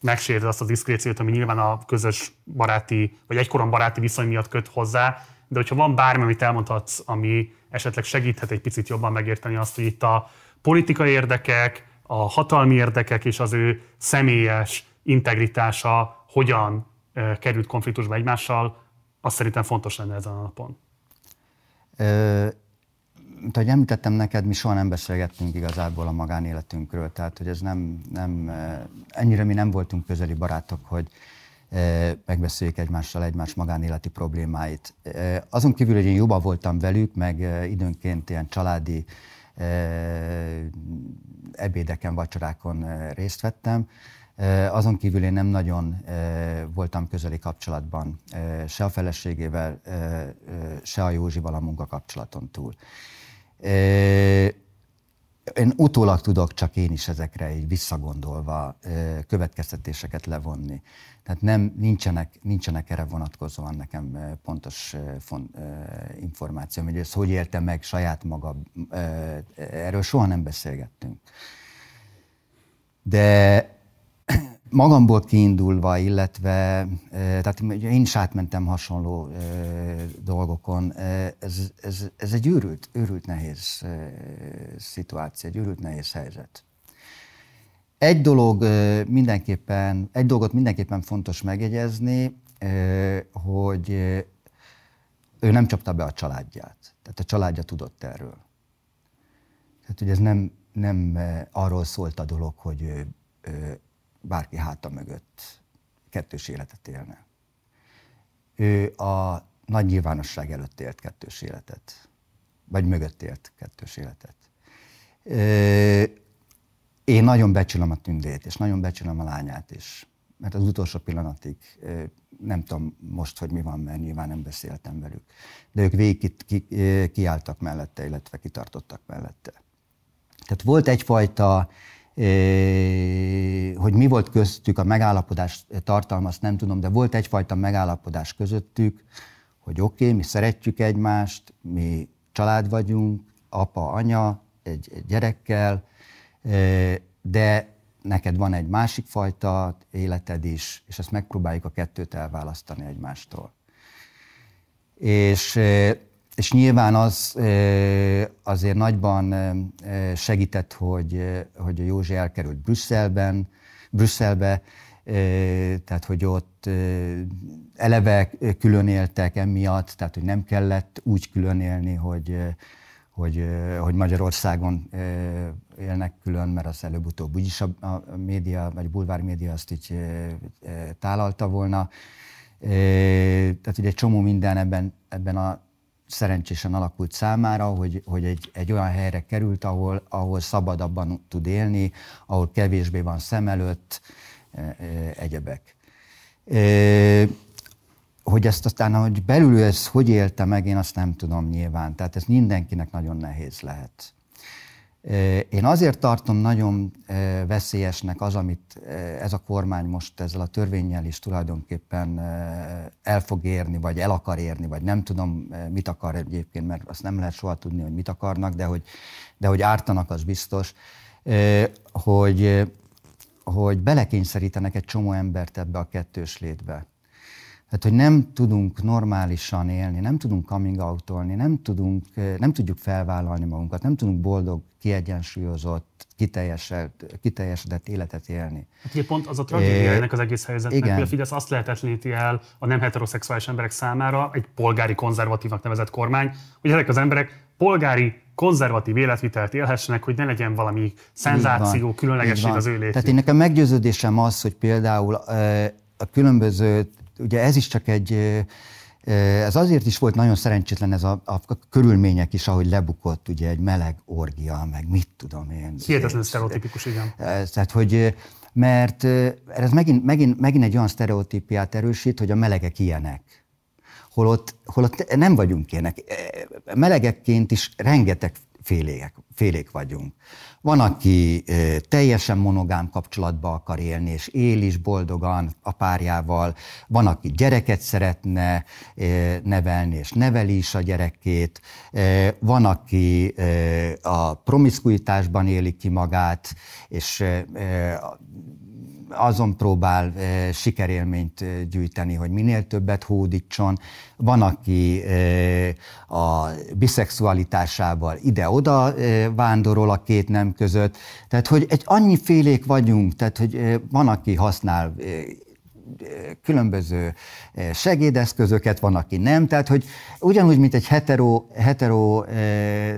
Speaker 1: megsérted azt a diszkréciót, ami nyilván a közös baráti, vagy egykoron baráti viszony miatt köt hozzá, de hogyha van bármi, amit elmondhatsz, ami esetleg segíthet egy picit jobban megérteni azt, hogy itt a politikai érdekek, a hatalmi érdekek és az ő személyes integritása hogyan került konfliktusba egymással, azt szerintem fontos lenne ezen a napon.
Speaker 2: Ö, mint ahogy említettem neked, mi soha nem beszélgettünk igazából a magánéletünkről, tehát hogy ez nem, nem, ennyire mi nem voltunk közeli barátok, hogy megbeszéljük egymással egymás magánéleti problémáit. Azon kívül, hogy én jobban voltam velük, meg időnként ilyen családi ebédeken, vacsorákon részt vettem, azon kívül én nem nagyon voltam közeli kapcsolatban se a feleségével, se a Józsival a munkakapcsolaton túl. Én utólag tudok csak én is ezekre így visszagondolva következtetéseket levonni. Tehát nem, nincsenek, nincsenek erre vonatkozóan nekem pontos információ, hogy ezt hogy éltem meg saját maga, erről soha nem beszélgettünk. De magamból kiindulva, illetve tehát én is átmentem hasonló dolgokon, ez, ez, ez egy őrült, őrült nehéz szituáció, egy őrült nehéz helyzet. Egy dolog mindenképpen, egy dolgot mindenképpen fontos megjegyezni, hogy ő nem csapta be a családját. Tehát a családja tudott erről. Tehát, hogy ez nem, nem arról szólt a dolog, hogy ő, ő bárki háta mögött kettős életet élne. Ő a nagy nyilvánosság előtt élt kettős életet, vagy mögött élt kettős életet. Én nagyon becsülöm a tündét, és nagyon becsülöm a lányát is, mert az utolsó pillanatig nem tudom most, hogy mi van, mert nyilván nem beszéltem velük, de ők végig ki, ki, kiálltak mellette, illetve kitartottak mellette. Tehát volt egyfajta hogy mi volt köztük, a megállapodás tartalma, azt nem tudom, de volt egyfajta megállapodás közöttük, hogy oké, okay, mi szeretjük egymást, mi család vagyunk, apa, anya, egy, egy gyerekkel, de neked van egy másik fajta életed is, és ezt megpróbáljuk a kettőt elválasztani egymástól. És, és nyilván az azért nagyban segített, hogy, hogy a Józsi elkerült Brüsszelben, Brüsszelbe, tehát hogy ott eleve külön éltek emiatt, tehát hogy nem kellett úgy külön élni, hogy, hogy, hogy Magyarországon élnek külön, mert az előbb-utóbb úgyis a, média, vagy a bulvár média azt így tálalta volna. Tehát ugye egy csomó minden ebben, ebben a szerencsésen alakult számára, hogy, hogy egy, egy olyan helyre került, ahol, ahol szabadabban tud élni, ahol kevésbé van szem előtt, egyebek. Hogy ezt aztán, hogy belül ez hogy élte meg, én azt nem tudom nyilván. Tehát ez mindenkinek nagyon nehéz lehet. Én azért tartom nagyon veszélyesnek az, amit ez a kormány most ezzel a törvényel is tulajdonképpen el fog érni, vagy el akar érni, vagy nem tudom, mit akar egyébként, mert azt nem lehet soha tudni, hogy mit akarnak, de hogy, de hogy ártanak, az biztos, hogy, hogy belekényszerítenek egy csomó embert ebbe a kettős létbe. Tehát, hogy nem tudunk normálisan élni, nem tudunk coming out nem, tudunk, nem tudjuk felvállalni magunkat, nem tudunk boldog, kiegyensúlyozott, kiteljesedett életet élni.
Speaker 1: Hát ugye pont az a tragédia ennek az egész helyzetnek, Igen. hogy a Fidesz azt lehetetleníti el a nem heteroszexuális emberek számára, egy polgári konzervatívnak nevezett kormány, hogy ezek az emberek polgári konzervatív életvitelt élhessenek, hogy ne legyen valami szenzáció, különlegesség az ő létük.
Speaker 2: Tehát én nekem meggyőződésem az, hogy például a különböző ugye ez is csak egy, ez azért is volt nagyon szerencsétlen ez a, a körülmények is, ahogy lebukott ugye egy meleg orgia, meg mit tudom én.
Speaker 1: Hihetetlen sztereotipikus, igen.
Speaker 2: Tehát, hogy mert ez megint, megint, megint egy olyan sztereotípiát erősít, hogy a melegek ilyenek. Holott, holott nem vagyunk ilyenek. Melegekként is rengeteg félék, félék vagyunk. Van, aki teljesen monogám kapcsolatba akar élni, és él is boldogan a párjával. Van, aki gyereket szeretne nevelni, és neveli is a gyerekét. Van, aki a promiszkuitásban éli ki magát, és azon próbál sikerélményt gyűjteni, hogy minél többet hódítson. Van, aki a biszexualitásával ide-oda vándorol a két nem között. Tehát, hogy egy annyi félék vagyunk, tehát, hogy van, aki használ különböző eh, segédeszközöket, van, aki nem. Tehát, hogy ugyanúgy, mint egy hetero, hetero eh,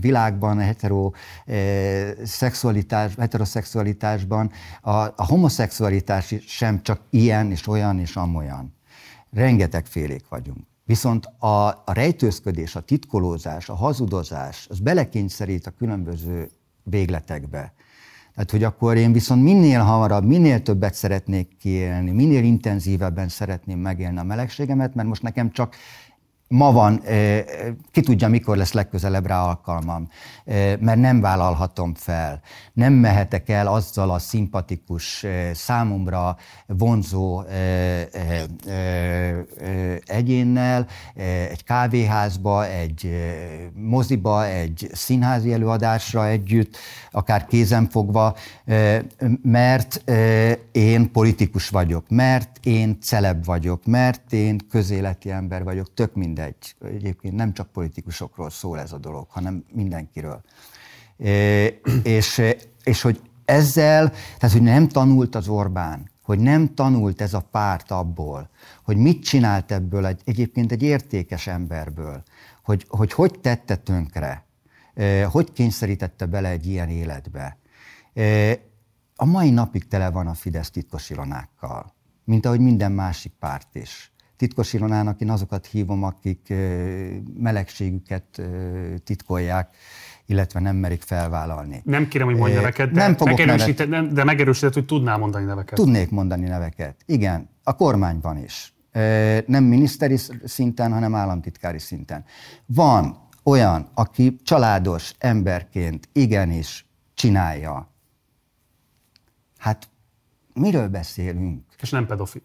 Speaker 2: világban, hetero eh, szexualitás, heteroszexualitásban a, a homoszexualitás sem csak ilyen és olyan és amolyan. Rengeteg félék vagyunk. Viszont a, a rejtőzködés, a titkolózás, a hazudozás, az belekényszerít a különböző végletekbe. Tehát, hogy akkor én viszont minél hamarabb, minél többet szeretnék kiélni, minél intenzívebben szeretném megélni a melegségemet, mert most nekem csak ma van, ki tudja, mikor lesz legközelebb rá alkalmam, mert nem vállalhatom fel. Nem mehetek el azzal a szimpatikus, számomra vonzó egyénnel egy kávéházba, egy moziba, egy színházi előadásra együtt, akár kézenfogva, mert én politikus vagyok, mert én celeb vagyok, mert én közéleti ember vagyok, tök minden mindegy. Egyébként nem csak politikusokról szól ez a dolog, hanem mindenkiről. É, és, és hogy ezzel, tehát hogy nem tanult az Orbán, hogy nem tanult ez a párt abból, hogy mit csinált ebből egy, egyébként egy értékes emberből, hogy, hogy hogy tette tönkre, hogy kényszerítette bele egy ilyen életbe. A mai napig tele van a Fidesz titkos ironákkal, mint ahogy minden másik párt is. Titkos Ilonának én azokat hívom, akik melegségüket titkolják, illetve nem merik felvállalni.
Speaker 1: Nem kérem, hogy mondj neveket, de, nem fogok nevet... de megerősíted, hogy tudnál mondani neveket.
Speaker 2: Tudnék mondani neveket, igen. A kormányban is. Nem miniszteri szinten, hanem államtitkári szinten. Van olyan, aki családos emberként igenis csinálja. Hát miről beszélünk?
Speaker 1: És nem pedofil.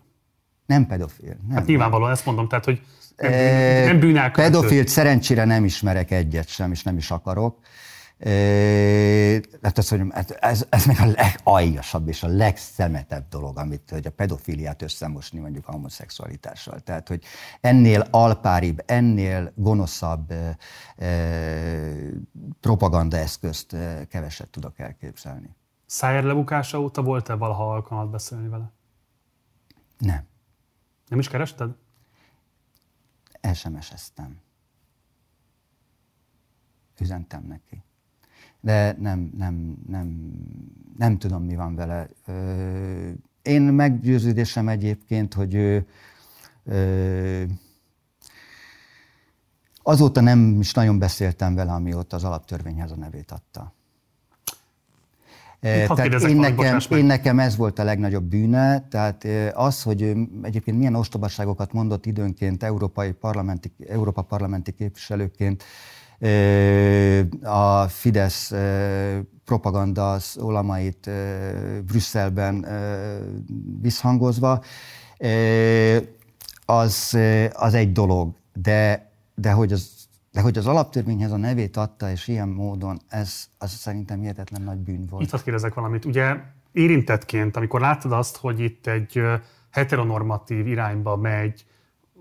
Speaker 2: Nem pedofil. Nem.
Speaker 1: Hát nyilvánvalóan ezt mondom, tehát hogy nem, nem bűnelkövető.
Speaker 2: Pedofilt szerencsére nem ismerek egyet sem, és nem is akarok. Hát azt mondjam, ez, ez meg a legaljasabb és a legszemetebb dolog, amit hogy a pedofiliát összemosni mondjuk a homoszexualitással. Tehát, hogy ennél alpáribb, ennél gonoszabb e, e, propagandaeszközt keveset tudok elképzelni.
Speaker 1: Szájer lebukása óta volt-e valaha alkalmat beszélni vele?
Speaker 2: Nem.
Speaker 1: Nem is kerested?
Speaker 2: SMS-eztem. Üzentem neki de nem, nem, nem, nem tudom, mi van vele. Én meggyőződésem egyébként, hogy ő azóta nem is nagyon beszéltem vele, amióta az alaptörvényhez a nevét adta. Tehát én nekem, én nekem ez volt a legnagyobb bűne, tehát az, hogy ő egyébként milyen ostobaságokat mondott időnként európai parlamenti, Európa parlamenti képviselőként, a Fidesz propaganda szólamait Brüsszelben visszhangozva, az, az egy dolog, de, de hogy az de hogy az alaptörvényhez a nevét adta, és ilyen módon, ez az szerintem hihetetlen nagy bűn volt.
Speaker 1: Itt hadd kérdezek valamit. Ugye érintettként, amikor láttad azt, hogy itt egy heteronormatív irányba megy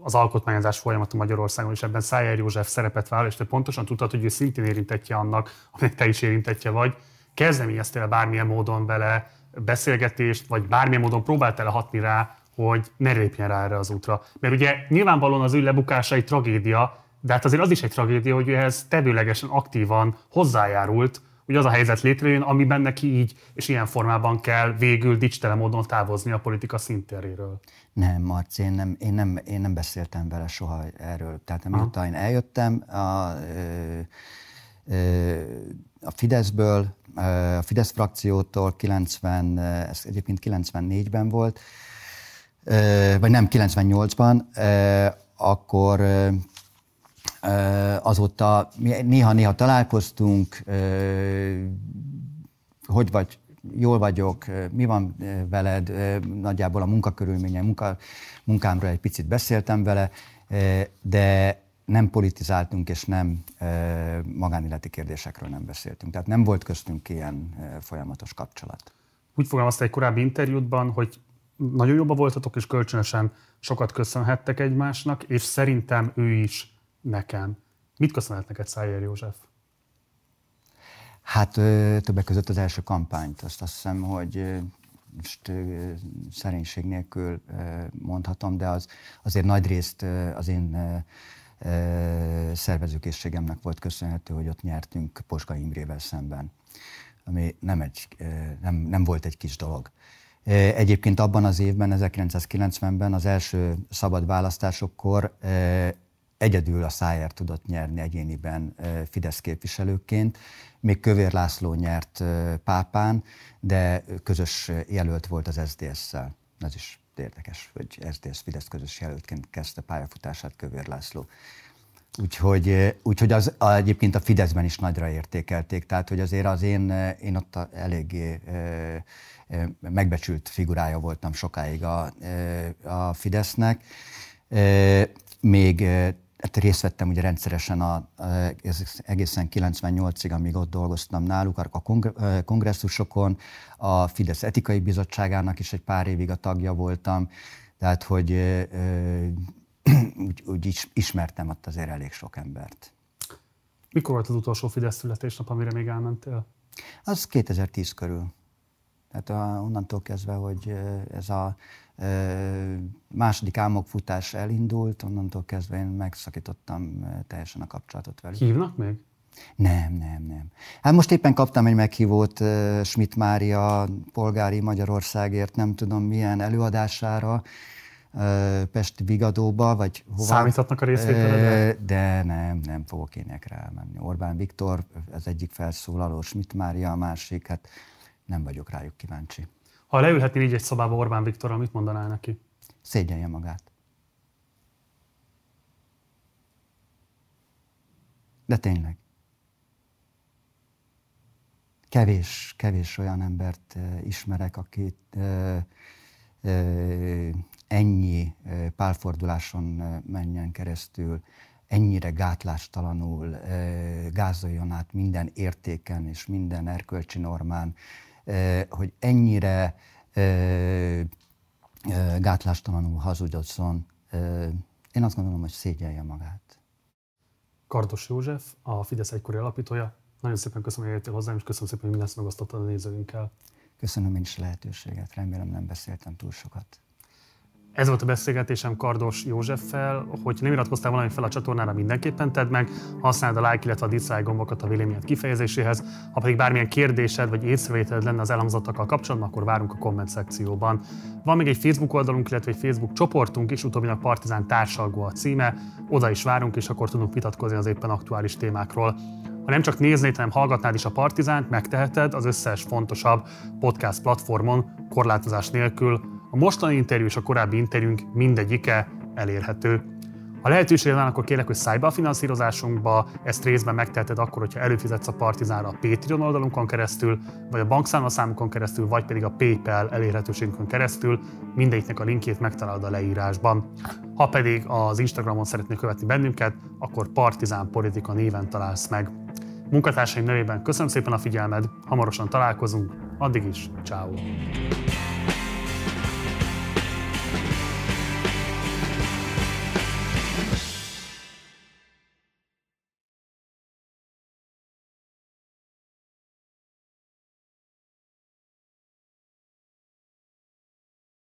Speaker 1: az alkotmányozás folyamata Magyarországon, és ebben Szájer József szerepet vállal, és te pontosan tudtad, hogy ő szintén érintetje annak, aminek te is érintetje vagy. Kezdeményeztél bármilyen módon vele beszélgetést, vagy bármilyen módon próbáltál hatni rá, hogy ne lépjen rá erre az útra. Mert ugye nyilvánvalóan az ő lebukása egy tragédia, de hát azért az is egy tragédia, hogy ehhez tevőlegesen aktívan hozzájárult, hogy az a helyzet létrejön, amiben neki így és ilyen formában kell végül dicstele módon távozni a politika szintéréről.
Speaker 2: Nem, Marci, én nem, én, nem, én nem beszéltem vele soha erről. Tehát amióta én eljöttem a, a Fideszből, a Fidesz frakciótól 90, ez egyébként 94-ben volt, vagy nem 98-ban, akkor azóta néha-néha találkoztunk, hogy vagy, jól vagyok, mi van veled, nagyjából a munkakörülménye, munka, munkámról egy picit beszéltem vele, de nem politizáltunk, és nem magánéleti kérdésekről nem beszéltünk. Tehát nem volt köztünk ilyen folyamatos kapcsolat.
Speaker 1: Úgy fogalmazta egy korábbi interjútban, hogy nagyon jobban voltatok, és kölcsönösen sokat köszönhettek egymásnak, és szerintem ő is nekem. Mit köszönhet neked Szájer József?
Speaker 2: Hát többek között az első kampányt. Azt azt hiszem, hogy most szerénység nélkül mondhatom, de az azért nagy részt az én szervezőkészségemnek volt köszönhető, hogy ott nyertünk Poska Imrével szemben, ami nem, egy, nem, nem volt egy kis dolog. Egyébként abban az évben, 1990-ben az első szabad választásokkor egyedül a Szájer tudott nyerni egyéniben Fidesz képviselőként. Még Kövér László nyert Pápán, de közös jelölt volt az SZDSZ-szel. Ez is érdekes, hogy SZDSZ Fidesz közös jelöltként kezdte pályafutását Kövér László. Úgyhogy, úgyhogy az, egyébként a Fideszben is nagyra értékelték, tehát hogy azért az én, én ott eléggé megbecsült figurája voltam sokáig a, a Fidesznek. Még hát részt vettem ugye rendszeresen a, egészen 98-ig, amíg ott dolgoztam náluk, a kongresszusokon, a Fidesz etikai bizottságának is egy pár évig a tagja voltam, tehát hogy úgy, úgy is, ismertem ott azért elég sok embert.
Speaker 1: Mikor volt az utolsó Fidesz születésnap, amire még elmentél?
Speaker 2: Az 2010 körül. Tehát a, onnantól kezdve, hogy ez a második álmokfutás elindult, onnantól kezdve én megszakítottam teljesen a kapcsolatot velük.
Speaker 1: Hívnak még?
Speaker 2: Nem, nem, nem. Hát most éppen kaptam egy meghívót uh, Schmidt Mária polgári Magyarországért, nem tudom milyen előadására, uh, Pesti Vigadóba, vagy
Speaker 1: hova. Számíthatnak a részvételedre?
Speaker 2: Uh, de nem, nem fogok énekre elmenni. Orbán Viktor, az egyik felszólaló, Schmidt Mária a másik, hát nem vagyok rájuk kíváncsi.
Speaker 1: Ha leülhetnél így egy szobába Orbán Viktorral, mit mondanál neki?
Speaker 2: Szégyenje magát. De tényleg. Kevés, kevés olyan embert ismerek, akit ennyi pálforduláson menjen keresztül, ennyire gátlástalanul gázoljon át minden értéken és minden erkölcsi normán, hogy ennyire gátlástalanul hazudozzon. Én azt gondolom, hogy szégyelje magát.
Speaker 1: Kardos József, a Fidesz egykori alapítója. Nagyon szépen köszönöm, hogy jöttél hozzám, és köszönöm szépen, hogy mindezt megosztottad a nézőinkkel.
Speaker 2: Köszönöm én is lehetőséget, remélem nem beszéltem túl sokat.
Speaker 1: Ez volt a beszélgetésem Kardos Józseffel, hogy nem iratkoztál valami fel a csatornára, mindenképpen tedd meg, használd a like, illetve a dislike gombokat a véleményed kifejezéséhez. Ha pedig bármilyen kérdésed vagy észrevételed lenne az elhangzottakkal kapcsolatban, akkor várunk a komment szekcióban. Van még egy Facebook oldalunk, illetve egy Facebook csoportunk is, utóbbinak Partizán társalgó a címe. Oda is várunk, és akkor tudunk vitatkozni az éppen aktuális témákról. Ha nem csak néznéd, hanem hallgatnád is a Partizánt, megteheted az összes fontosabb podcast platformon korlátozás nélkül, a mostani interjú és a korábbi interjúnk mindegyike elérhető. Ha lehetőség van, akkor kérlek, hogy szállj be a finanszírozásunkba, ezt részben megteheted akkor, hogyha előfizetsz a Partizánra a Patreon oldalunkon keresztül, vagy a bankszámlaszámukon keresztül, vagy pedig a PayPal elérhetőségünkön keresztül. Mindegyiknek a linkjét megtalálod a leírásban. Ha pedig az Instagramon szeretnél követni bennünket, akkor Partizán Politika néven találsz meg. Munkatársaim nevében köszönöm szépen a figyelmed, hamarosan találkozunk, addig is, ciao.